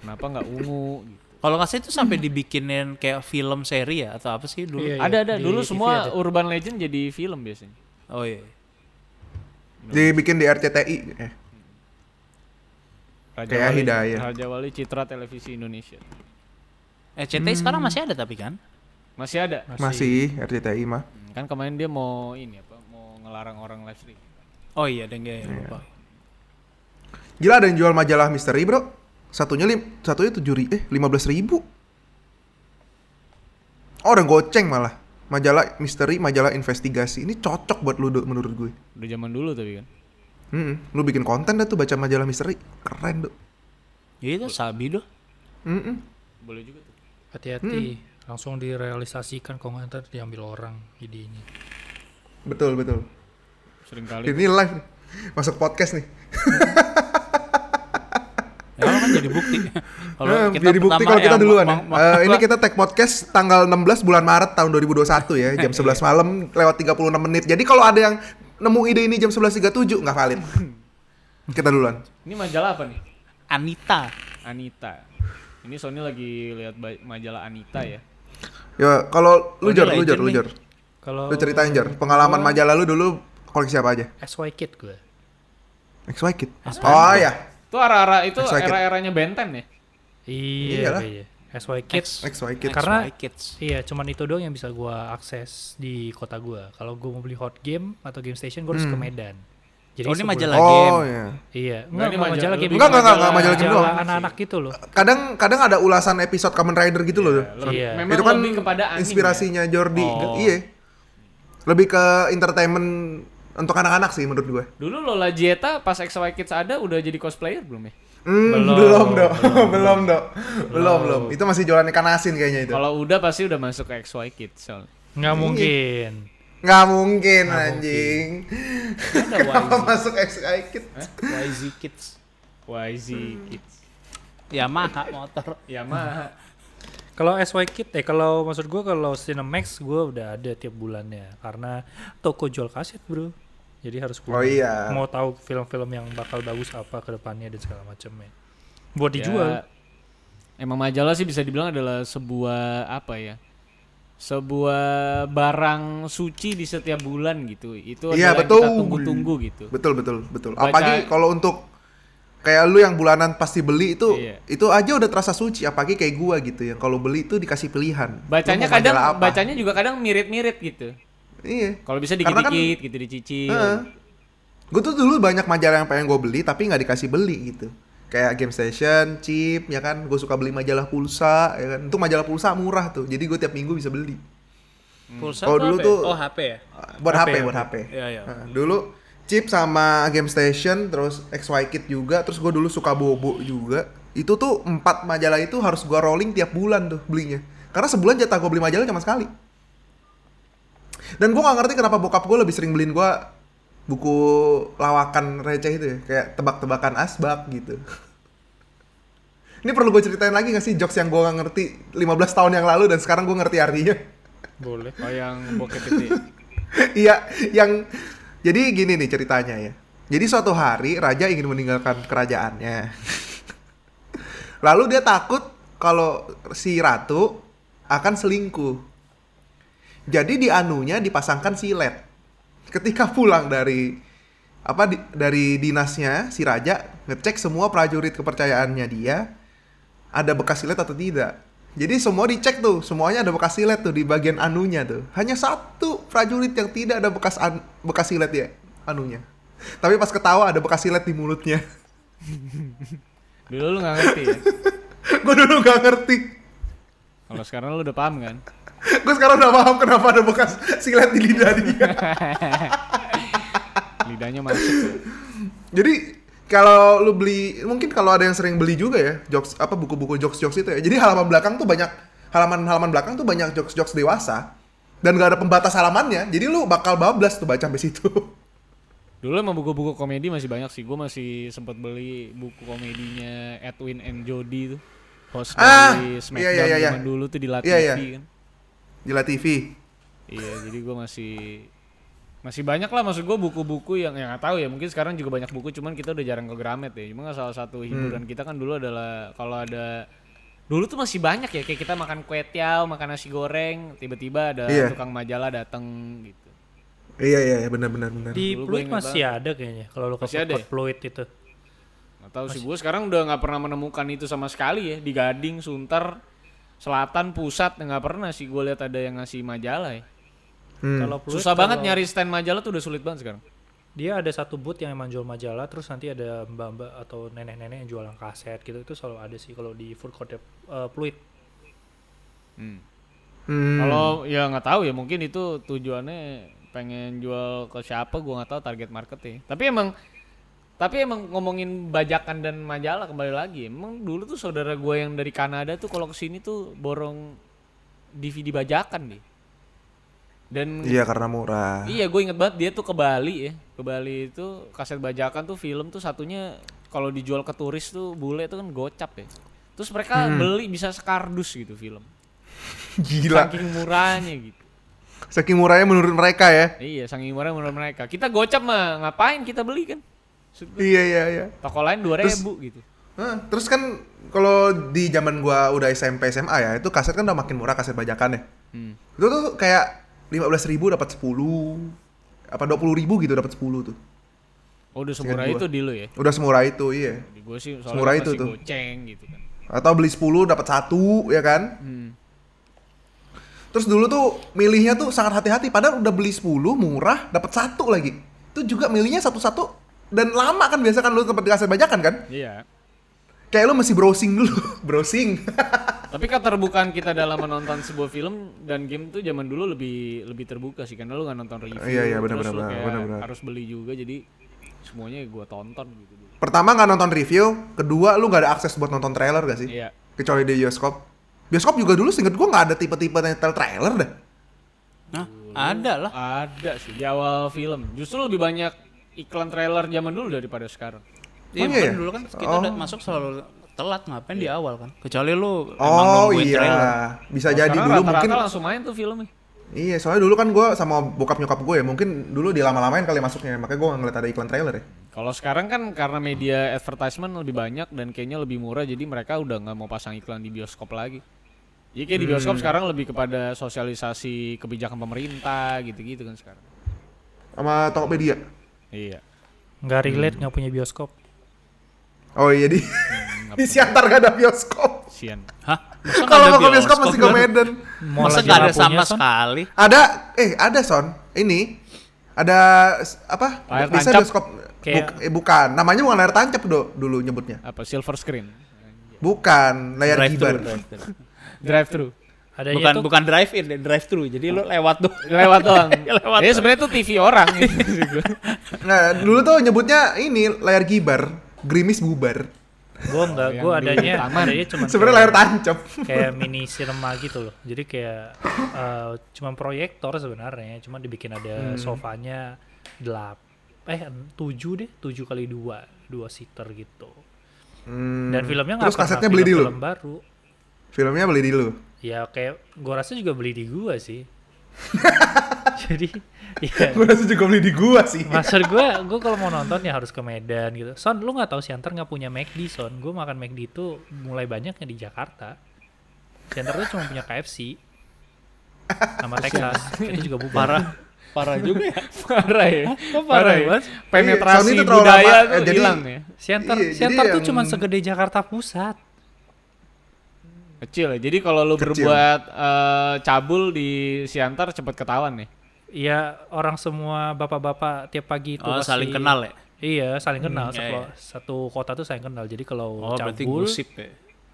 Kenapa nggak ungu gitu. Kalau nggak salah itu sampai dibikinin kayak film seri ya atau apa sih dulu? Iya, ada ada di dulu TV semua ada. urban legend jadi film biasanya. Oh iya. Dibikin di RCTI. Eh, Raja Kayak Wali, Hidayah. Raja Wali Citra Televisi Indonesia. RCTI sekarang masih ada tapi kan? Masih ada. masih RCTI mah. Kan kemarin dia mau ini apa? Mau ngelarang orang live stream. Oh iya, ada yang lupa. Gila ada yang jual majalah misteri bro. Satunya lim, satunya tujuh ri, eh lima belas ribu. Oh, udah goceng malah. Majalah misteri, majalah investigasi. Ini cocok buat lu Do, menurut gue. Udah zaman dulu tapi kan. Hmm, lu bikin konten dah tuh baca majalah misteri. Keren, Do. Ya itu sabi doh. Mm-mm. Boleh juga tuh. Hati-hati, langsung direalisasikan kalau nggak ntar diambil orang idenya. Betul, betul. Sering kali. Ini live nih. Masuk podcast nih. Ya kan jadi bukti. Kalau Nah, kita jadi bukti kalau kita yang duluan ya. ma- Eh, ini kita tag podcast tanggal 16 bulan Maret tahun 2021 ya, jam 11 malam lewat 36 menit. Jadi kalau ada yang nemu ide ini jam 11.37 nggak valid. Kita duluan. Ini majalah apa nih? Anita. Anita. Ini Sony lagi lihat majalah Anita ya. Ya, kalau lu Oh, ini Jor, lu Jor, lu. Jor. Kalau Lu ceritain Jor, pengalaman majalah lu dulu koleksi apa aja? SY Kid gue. XY Kid. Oh ya, Itu arah-arah itu era-eranya Benten ya. Iya, iya. SY Kids. XY Kid. Karena- XY Kids. Iya, cuman itu doang yang bisa gua akses di kota gua. Kalau gua mau beli hot game atau game station, gua harus ke Medan. Jadi Oh, ini majalah Oh game. ya. Iya, Nah, enggak, ini majalah- majalah game. Enggak, enggak, enggak, enggak, majalah game doang. anak-anak gitu loh. Kadang kadang ada ulasan episode Kamen Rider gitu loh. Lebih- Iya. Memang Itu kan lebih kepada anime. inspirasinya Jordi. Oh. Iya. Lebih ke entertainment untuk anak-anak sih menurut gue. Ya. Dulu Lola Jeta pas XY Kids ada udah jadi cosplayer belum ya? Hmm, belum, Belum, dong, belum, dong, belum, belum. Itu masih jualan ikan asin kayaknya itu. Kalau udah pasti udah masuk ke XY Kids soalnya. Nggak mungkin. Nggak mungkin anjing. Ada Kenapa YZ. masuk XI Kid? YZ Kids. YZ Kids. Yamaha motor. Yamaha. Kalau SY Kid, eh kalau maksud gua kalau Cinemax gua udah ada tiap bulannya karena toko jual kaset bro. Jadi harus Oh iya. mau tahu film-film yang bakal bagus apa ke depannya dan segala macamnya. Buat dijual. Ya, emang majalah sih bisa dibilang adalah sebuah apa ya? Sebuah barang suci di setiap bulan gitu. Itu Iya, adalah yang betul. kita tunggu-tunggu gitu. Betul, betul, betul. Baca- Apalagi kalau untuk kayak lu yang bulanan pasti beli itu Iya. itu aja udah terasa suci apalagi kayak gua gitu yang kalau beli itu dikasih pilihan. Bacanya kadang apa? bacanya juga kadang mirip-mirip gitu. Iya. Kalau bisa kan- dikit-dikit gitu dicicil. Gue tuh dulu banyak majalah yang pengen gue beli tapi nggak dikasih beli gitu. Kayak Game Station, Chip, ya kan. Gue suka beli majalah pulsa, ya kan. Itu majalah pulsa murah tuh. Jadi gue tiap minggu bisa beli. Pulsa Kalau dulu apa ya? tuh- Oh HP ya? Buat HP, HP, buat HP. Iya, iya. Nah, dulu Chip sama Game Station, terus XY Kid juga, terus gue dulu suka Bobo juga. Itu tuh empat majalah itu harus gua rolling tiap bulan tuh belinya. Karena sebulan jatah gue beli majalah cuma sekali. Dan gue gak ngerti kenapa bokap gue lebih sering beliin gue buku lawakan receh itu ya, kayak tebak-tebakan asbak gitu. Ini perlu gue ceritain lagi gak sih jokes yang gue gak ngerti 15 tahun yang lalu dan sekarang gue ngerti artinya? Boleh. Oh yang bokep itu. ya? Iya, yang jadi gini nih ceritanya ya. Jadi suatu hari raja ingin meninggalkan kerajaannya. Lalu dia takut kalau si ratu akan selingkuh. Jadi di anunya dipasangkan silet. Ketika pulang dari apa di- dari dinasnya si raja ngecek semua prajurit kepercayaannya dia ada bekas silet atau tidak. Jadi semua dicek tuh, semuanya ada bekas silet tuh di bagian anunya tuh. Hanya satu prajurit yang tidak ada bekas an- bekas silet ya anunya. Tapi pas ketawa ada bekas silet di mulutnya. Dulu lu gak ngerti ya. gue dulu gak ngerti. Kalau sekarang lu udah paham kan? Gue sekarang udah paham kenapa ada bekas silet di lidah dia. Lidahnya masuk. ya. Jadi kalau lu beli, mungkin kalau ada yang sering beli juga ya, jokes apa buku-buku jokes-jokes itu ya. Jadi halaman belakang tuh banyak halaman-halaman belakang tuh banyak jokes-jokes dewasa dan gak ada pembatas halamannya. Jadi lu bakal bablas tuh baca sampai situ. Dulu emang buku-buku komedi masih banyak sih. Gue masih sempat beli buku komedinya Edwin and Jody tuh. Host Ah, dari iya, Smackdown iya, iya. zaman dulu tuh di La Iya, iya. Kan. Di La TV. Iya, jadi gue masih masih banyak lah maksud gue buku-buku yang yang nggak tahu ya mungkin sekarang juga banyak buku cuman kita udah jarang ke Gramet ya cuma salah satu Hmm. hiburan kita kan dulu adalah kalau ada dulu tuh masih banyak ya kayak kita makan kue tiaw makan nasi goreng tiba-tiba ada Iya. tukang majalah datang gitu Iya iya iya, benar benar benar. Di Dulu Pluit masih ada kayaknya. Kalau lu ke ya? Pluit itu. nggak tahu sih gue sekarang udah nggak pernah menemukan itu sama sekali ya di Gading Sunter Selatan Pusat nggak pernah sih gue lihat ada yang ngasih majalah ya Hmm. Kalau Pluit susah banget nyari stand majalah tuh udah sulit banget sekarang Dia ada satu booth yang emang jual majalah, terus nanti ada mbak-mbak atau nenek-nenek yang jualan kaset gitu. Itu selalu ada sih kalau di food court uh, Pluit. hmm. Hmm. Kalau ya nggak tahu ya mungkin itu tujuannya pengen jual ke siapa gua nggak tahu target marketnya. Tapi emang tapi emang ngomongin bajakan dan majalah kembali lagi. Emang dulu tuh saudara gua yang dari Kanada tuh kalau ke sini tuh borong DVD bajakan deh. Dan Iya karena murah. Iya, gue inget banget dia tuh ke Bali ya. Ke Bali itu kaset bajakan tuh film tuh satunya kalau dijual ke turis tuh bule tuh kan gocap ya. Terus mereka beli bisa sekardus gitu film. Gila. Saking murahnya gitu. Saking murahnya menurut mereka ya. Iya, saking murah menurut mereka. Kita gocap mah ngapain kita beli kan? Gua, Iya iya iya. Toko lain 2000 gitu. Hah, terus kan kalau di zaman gua udah SMP SMA ya, itu kaset kan udah makin murah kaset bajakan ya. Hmm. Itu tuh kayak 15.000 ribu dapat 10 apa 20 ribu gitu dapat 10 tuh. Oh, udah semurah itu gua. di lu ya. Udah semurah itu, iya. Di gue sih soalnya Semurah itu tuh. goceng gitu kan. Atau beli 10 dapat satu ya kan? Hmm. Terus dulu tuh milihnya tuh sangat hati-hati padahal udah beli 10 murah dapat satu lagi. Itu juga milihnya satu-satu dan lama kan biasa kan lu tempat di kaset bajakan kan? Iya. Kayak lu masih browsing dulu, browsing. Tapi keterbukaan kita dalam menonton sebuah film dan game tuh zaman dulu lebih lebih terbuka sih karena lu nggak nonton review. Iya, iya, benar, benar, benar, harus beli juga jadi semuanya gua tonton gitu. dulu. Pertama nggak nonton review, kedua lu nggak ada akses buat nonton trailer gak sih? Iya. Kecuali di bioskop. Bioskop juga dulu seinget gua nggak ada tipe-tipe nyetel trailer dah. Nah, ada lah. Ada sih di awal film. Justru lebih banyak iklan trailer zaman dulu daripada sekarang. Iya, Oh, iya ya? dulu kan kita Oh. udah masuk selalu telat ngapain di awal kan. Kecuali lu emang Oh nungguin iya, trailer. bisa Kalau jadi dulu rata-rata mungkin. langsung main tuh filmnya. Iya, soalnya dulu kan gua sama bokap nyokap gue ya, mungkin dulu dilama-lamain kali masuknya, makanya gua nggak ngeliat ada iklan trailer ya. Kalau sekarang kan karena media advertisement lebih banyak dan kayaknya lebih murah jadi mereka udah nggak mau pasang iklan di bioskop lagi. Jadi kayak di bioskop Hmm. sekarang lebih kepada sosialisasi kebijakan pemerintah gitu-gitu kan sekarang. Sama Tokopedia. Iya. Nggak relate, nggak punya bioskop. Oh iya di nggak di Siantar gak ada bioskop. Sian. Hah? Kalau ada mau ke bioskop masih ke? Medan. Masa nggak ada sama Son. sekali? Ada, eh ada Son. Ini ada apa? Layar Bisa tancap. bioskop. Kayak- Buk- eh, bukan, namanya bukan layar tancap do, dulu nyebutnya. Apa silver screen? Bukan, layar Drive gibar. thru, drive thru. Adanya Bukan tuh bukan drive in, drive thru. Jadi lu lewat tuh. Lewat doang. Lewat Ini sebenarnya tuh TV orang. Nah, dulu tuh nyebutnya ini layar gibar, gerimis bubar. gue nggak, Yang gue adanya, taman. adanya cuma Sebenarnya layar tancap. kayak mini cinema gitu loh. Jadi kayak eh, cuma proyektor sebenarnya, cuma dibikin ada Hmm. sofanya delap, eh tujuh deh, tujuh kali dua, dua seater gitu. Hmm. Dan filmnya nggak Terus kasetnya beli di lu? film baru. Filmnya beli di lu. Ya kayak gue rasa juga beli di gua sih. Jadi ya Gue rasa juga beli di gua sih. maksud gue, gue kalau mau nonton ya harus ke Medan gitu. Son, lu nggak tahu Siantar nggak punya McD, Son. Gue makan McD itu mulai banyaknya di Jakarta. Siantar tuh cuma punya KFC sama Texas. itu juga bubar. Parah. Parah juga ya. Parah ya. Kok parah ya. banget? Penetrasi Sony tuh terlalu budaya lama, tuh eh, jadi- hilang ya. Siantar, Iya, Siantar tuh yang- cuma segede Jakarta Pusat. Kecil ya. Jadi kalau lu Kecil. berbuat eh, cabul di Siantar cepet ketahuan nih. Iya, orang semua bapak-bapak tiap pagi itu Oh, pasti- saling kenal ya. Iya, saling kenal. iya, Sekelo- iya. Satu kota tuh saling kenal. Jadi kalau Oh, berarti cabul, gosip ya.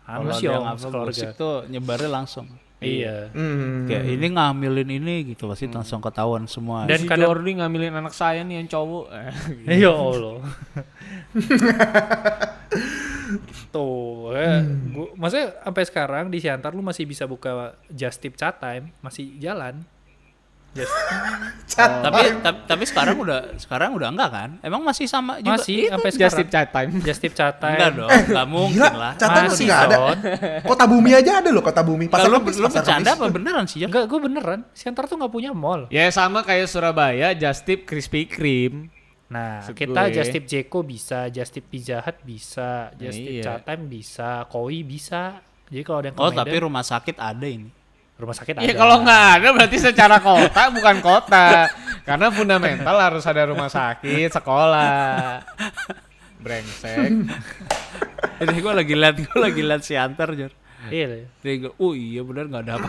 anu Kalau sih om, gosip tuh nyebarnya langsung. Iya. Hmm. Kayak ini ngambilin ini gitu pasti langsung ketahuan semua. Dan si kadang- Jordi ngambilin anak saya nih yang cowok. Ya Allah. Tuh, eh, gua, maksudnya sampai sekarang di Siantar lu masih bisa buka Just Tip Chat Time, masih jalan. Just, tapi, tapi tapi sekarang udah sekarang udah enggak kan? Emang masih sama juga? masih sampai Just sekarang. tip chat time. Just Tip Chat Time. Enggak dong, enggak mungkin Gila, lah. Catan masih Masih, nggak ada. Kota Bumi aja ada loh, Kota Bumi. Pasar lu, lu bercanda apa beneran sih ya? Enggak, gue beneran. Siantar tuh nggak punya mall. Ya sama kayak Surabaya, Just Tip Krispy Kreme. Nah, Maksud kita gue- Just Tip Jeko bisa, Just Tip Pizza Hut bisa, Just Tip Iya. Chat Time bisa, Koi bisa. Jadi kalau ada yang Oh, Medan, tapi rumah sakit ada ini. Rumah sakit Ya ada. kalau nggak ada berarti secara kota bukan kota. Karena fundamental harus ada rumah sakit, sekolah. Brengsek. Jadi gue lagi liat, gue lagi liat si Antar, Jor. Iya, Jadi gue, oh iya benar nggak ada apa.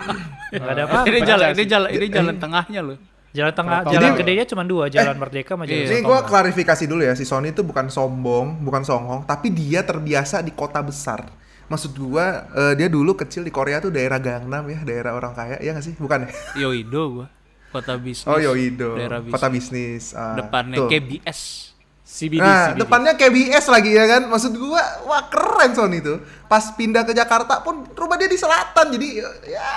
nggak ada apa-apa. ini jalan, ini jalan, ini jalan tengahnya loh. Jalan tengah, Protokol. jalan Jadi- gedenya cuma dua, Jalan Merdeka sama Jalan Iya. Ini Sutomo. gue klarifikasi dulu ya, si Sony itu bukan sombong, bukan songong, tapi dia terbiasa di kota besar. Maksud gua eh, dia dulu kecil di Korea tuh daerah Gangnam ya, daerah orang kaya, ya nggak sih? Bukan ya? Yoido gua. Kota bisnis. Oh Yoido, Daerah bisnis. kota bisnis. ah, Depannya tuh. KBS. CBD, Nah, CBD. depannya KBS lagi ya kan. Maksud gua, wah keren Sony itu. Pas pindah ke Jakarta pun rumah dia di selatan. Jadi ya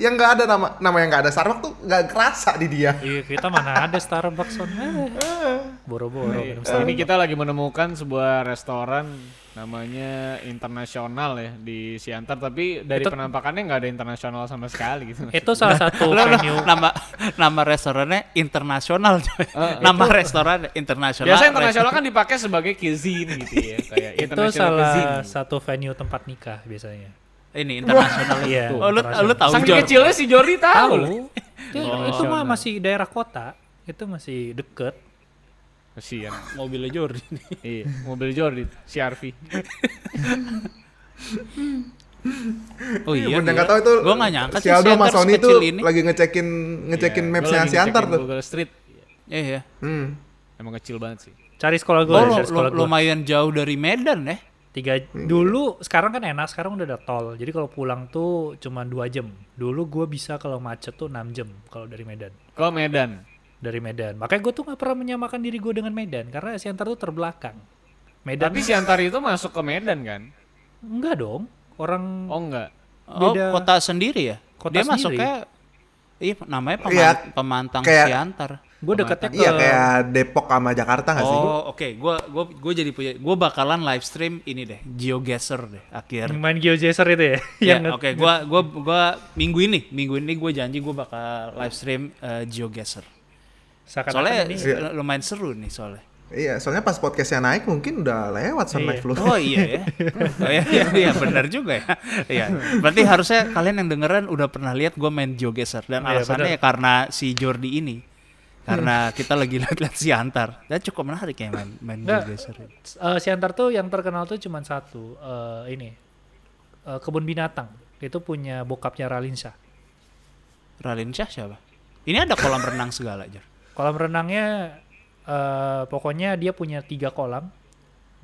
yang nggak ada nama nama yang nggak ada Starbucks tuh nggak kerasa di dia. Iya kita mana ada Starbucks on. Eh, Boro-boro Iya, minum ini kita lagi menemukan sebuah restoran namanya internasional ya di Siantar tapi dari Itu- penampakannya nggak ada internasional sama sekali gitu. Itu salah satu venue. nama nama restorannya internasional coy. Eh, nama restoran internasional. Biasanya internasional kan dipakai sebagai cuisine gitu ya, kayak Itu international salah cuisine. satu venue tempat nikah biasanya. ini internasional. Iya, Oh, lu lu tahu Saking Jor? kecilnya si Jordi tahu. loh. Itu, itu mah masih daerah kota. Itu masih deket. Kasihan. mobilnya Jordi. iya, mobil Jordi, CRV. Oh iya. Bener iya. nggak tahu itu. Gua nggak nyangka si Aldo sama Sony ini. lagi ngecekin ngecekin Iya, mapsnya gua lagi Siantar ngecekin tuh. Google Street. Iya ya. Hmm. Emang kecil banget sih. Cari sekolah gue, Oh, sekolah lu- gue. lumayan jauh dari Medan ya. Tiga dulu sekarang kan enak sekarang udah ada tol. Jadi kalau pulang tuh cuma dua jam. Dulu gue bisa kalau macet tuh 6 jam kalau dari Medan. Ke Medan. Dari Medan. Makanya gue tuh nggak pernah menyamakan diri gue dengan Medan karena Siantar tuh terbelakang. Medan Tapi Siantar itu masuk ke Medan kan? enggak dong. Orang Oh enggak. Oh, Beda. kota sendiri ya? Kota Dia sendiri. masuknya Iya, namanya peman- Iya, pemantang kayak- Siantar. gue deketnya ke Iya kayak Depok sama Jakarta nggak sih? Oh, oke. Gua gua gua jadi punya gua bakalan live stream ini deh, GeoGuessr deh akhir. main GeoGuessr itu ya. Ya, Yang oke. Gua gua gua minggu ini, minggu ini gua janji gua bakal live stream eh, GeoGuessr. Seakan-akan Soalnya ini Iya. lumayan seru nih soalnya. Iya, soalnya pas podcastnya naik mungkin udah lewat Son Iya. Live lu. Oh iya ya. Oh iya iya, iya benar juga ya. Iya. Berarti harusnya kalian yang dengeran udah pernah lihat gue main GeoGuessr dan Iya, alasannya ya karena si Jordi ini. Karena kita lagi lihat-lihat si Antar. Dan cukup menarik ya main main Nggak. GeoGuessr. Eh, Siantar tuh yang terkenal tuh cuma satu eh, ini eh, kebun binatang itu punya bokapnya Ralinsa Ralin Syah siapa? Ini ada kolam renang segala aja. Kolam renangnya eh, pokoknya dia punya tiga kolam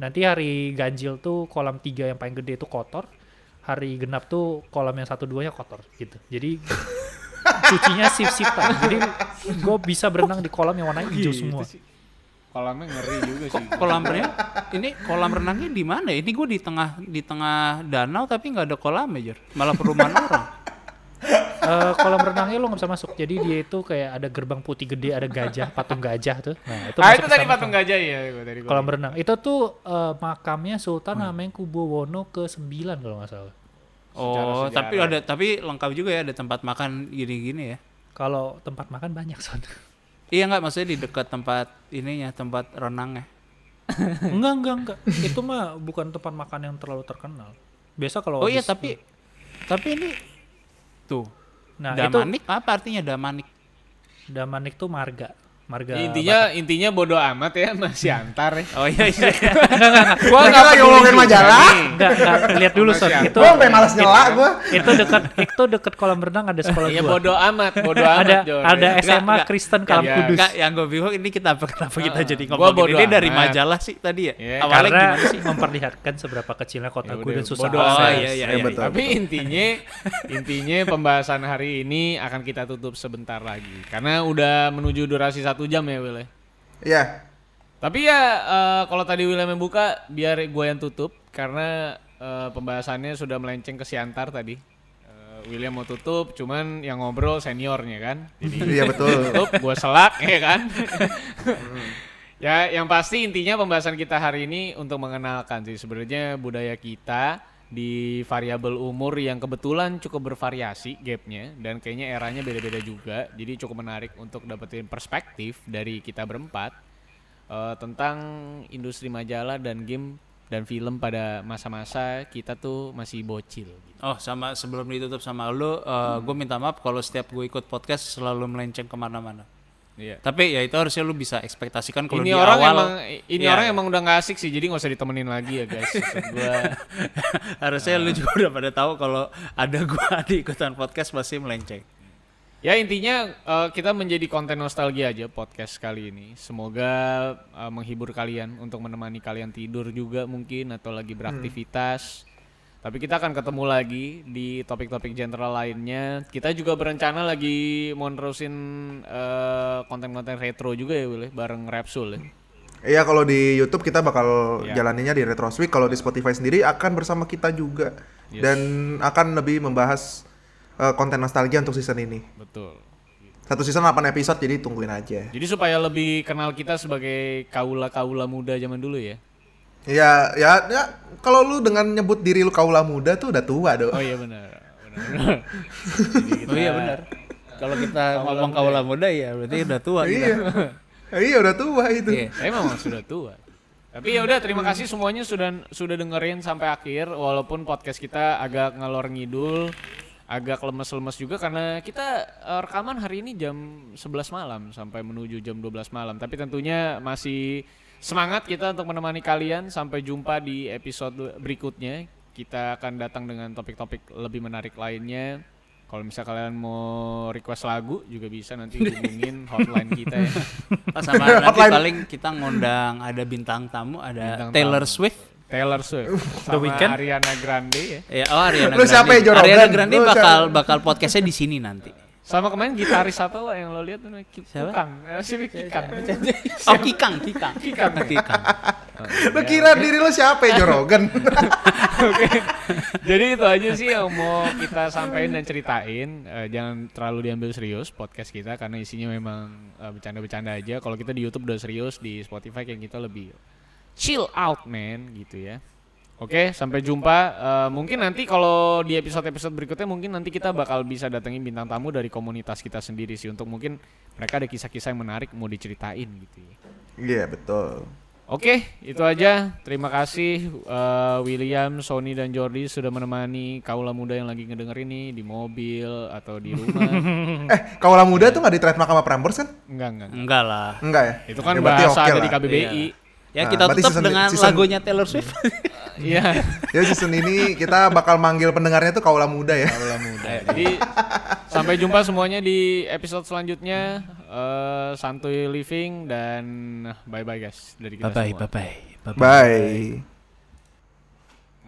nanti hari ganjil tuh kolam tiga yang paling gede itu kotor hari genap tuh kolam yang satu duanya kotor gitu jadi cucinya sip sipan jadi gue bisa berenang di kolam yang warna hijau semua Kolamnya ngeri juga sih. Kolam renang ini kolam renangnya di mana? ya? Ini gue di tengah di tengah danau tapi nggak ada kolam aja. Malah perumahan orang. Eh, kolam renangnya lo nggak bisa masuk. Jadi dia itu kayak ada gerbang putih gede ada gajah patung gajah tuh. Nah itu ah itu tadi patung gajah ya gua tadi gua kolam renang. Itu tuh eh, makamnya Sultan namanya Kubowono ke 9 kalau nggak salah. Oh, Sejarah-sejarah. tapi ada tapi lengkap juga ya ada tempat makan gini-gini ya. kalau tempat makan banyak son. Iya nggak maksudnya di dekat tempat ininya tempat renangnya. enggak enggak enggak itu mah bukan tempat makan yang terlalu terkenal. Biasa kalau Oh iya tapi tapi ini tuh nah itu Damanik apa artinya Damanik? Damanik tuh marga marga Ya, intinya intinya bodoh amat ya masih antar ya. Oh iya iya. iya. Gua Kita lagi ngomongin majalah. enggak enggak lihat dulu son Masih itu Gua sampai malas nyela gua. itu dekat itu dekat kolam renang ada sekolah Ya gua bodoh amat, bodoh amat. ada Jor. ada Ya. SMA enggak. Kristen Kalam Iya. Kudus Enggak, yang gue bingung ini kita apa kenapa kita jadi gua ngomongin bodo ini dari majalah sih tadi ya? Iya. Awalnya karena gimana sih? memperlihatkan seberapa kecilnya Ya kotaku udah, dan susah. Oh iya iya Ya, iya. betul. Tapi intinya intinya pembahasan hari ini akan kita tutup sebentar lagi karena udah menuju durasi satu jam ya Will. ya. Iya. Tapi ya eh, kalau tadi William yang buka biar gue yang tutup karena eh, pembahasannya sudah melenceng ke Siantar tadi. Eh, William mau tutup, cuman yang ngobrol seniornya kan. Jadi Iya betul. tutup, gue selak ya kan. ya yang pasti intinya pembahasan kita hari ini untuk mengenalkan sih sebenarnya budaya kita di variabel umur yang kebetulan cukup bervariasi gapnya dan kayaknya eranya beda-beda juga jadi cukup menarik untuk dapetin perspektif dari kita berempat eh, tentang industri majalah dan game dan film pada masa-masa kita tuh masih bocil gitu. Oh sama sebelum ditutup sama lu, gue minta maaf kalau setiap gue ikut podcast selalu melenceng ke mana-mana. Iya. Tapi ya itu harusnya lu bisa ekspektasikan kalau ini di orang awal emang ini Iya, orang emang udah gak asik sih jadi nggak usah ditemenin lagi ya guys. Gua. Harusnya lu juga udah pada tahu kalau ada gua di ikutan podcast pasti melenceng. ya intinya eh, kita menjadi konten nostalgia aja podcast kali ini. Semoga eh, menghibur kalian untuk menemani kalian tidur juga mungkin atau lagi beraktivitas Tapi kita akan ketemu lagi di topik-topik general lainnya. Kita juga berencana lagi mau nerusin eh, konten-konten retro juga ya, Will, ya, bareng Rapsul ya. Iya kalau di YouTube kita bakal Iya. jalaninya di Retro Week. Kalau di Spotify sendiri akan bersama kita juga Yes. dan akan lebih membahas eh, konten nostalgia untuk season ini. Betul. Satu season 8 episode jadi tungguin aja. Jadi supaya lebih kenal kita sebagai kaula-kaula muda zaman dulu ya. Ya ya ya kalau lu dengan nyebut diri lu kaula muda tuh udah tua dong. Oh iya benar. Oh iya benar. Kalau kita ngomong kaula muda ya berarti udah tua Iya. kita. iya udah tua itu. Iya. Tapi memang sudah tua. Tapi ya udah terima kasih semuanya sudah sudah dengerin sampai akhir walaupun podcast kita agak ngalor ngidul, agak lemes-lemes juga karena kita eh, rekaman hari ini jam 11 malam sampai menuju jam 12 malam. Tapi tentunya masih semangat kita untuk menemani kalian sampai jumpa di episode berikutnya. Kita akan datang dengan topik-topik lebih menarik lainnya. Kalau misal kalian mau request lagu juga bisa nanti hubungin hotline kita ya. Oh, sama nanti Hotline. paling kita ngundang ada bintang tamu ada Bintang Taylor tamu. Swift. Taylor Swift sama Weeknd? Ariana Grande ya. Ya, oh Ariana Lu Grande. siapa ya, Ariana? Grande Lu bakal siapa? bakal podcastnya di sini nanti. Sama kemarin gitaris apa lo yang lo lihat tuh Ki- Siapa? Kukang. Eh, si Kikang. Oh Kikang, Kikang, Kikang. Kikang. Lu kira diri lu siapa ya Jorogen? Oke. Jadi itu aja sih yang mau kita sampaikan dan ceritain. Eh, jangan terlalu diambil serius podcast kita karena isinya memang eh, bercanda-bercanda aja. Kalau kita di YouTube udah serius, di Spotify kayak kita lebih chill out man gitu ya. Oke, sampai jumpa. Eh, mungkin nanti kalau di episode-episode berikutnya mungkin nanti kita bakal bisa datengin bintang tamu dari komunitas kita sendiri sih untuk mungkin mereka ada kisah-kisah yang menarik mau diceritain gitu ya. Iya betul. Oke, itu aja. Terima kasih eh, William, Sony dan Jordi sudah menemani kaula muda yang lagi ngedenger ini di mobil atau di rumah. Eh kaula muda tuh nggak di trademark sama Prambors kan? enggak, enggak. Enggak lah. Enggak ya? Itu kan Ya, bahasa oke ada di lah. Ya Nah, kita tutup season- dengan season- lagunya Taylor Swift. Iya, Ya season ini kita bakal manggil pendengarnya tuh kaula muda ya. kaula muda. Jadi sampai jumpa semuanya di episode selanjutnya. Eh, santuy living dan bye bye guys dari kita bye bye, semua. bye bye. Bye.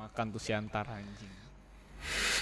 Makan tuh siantar anjing.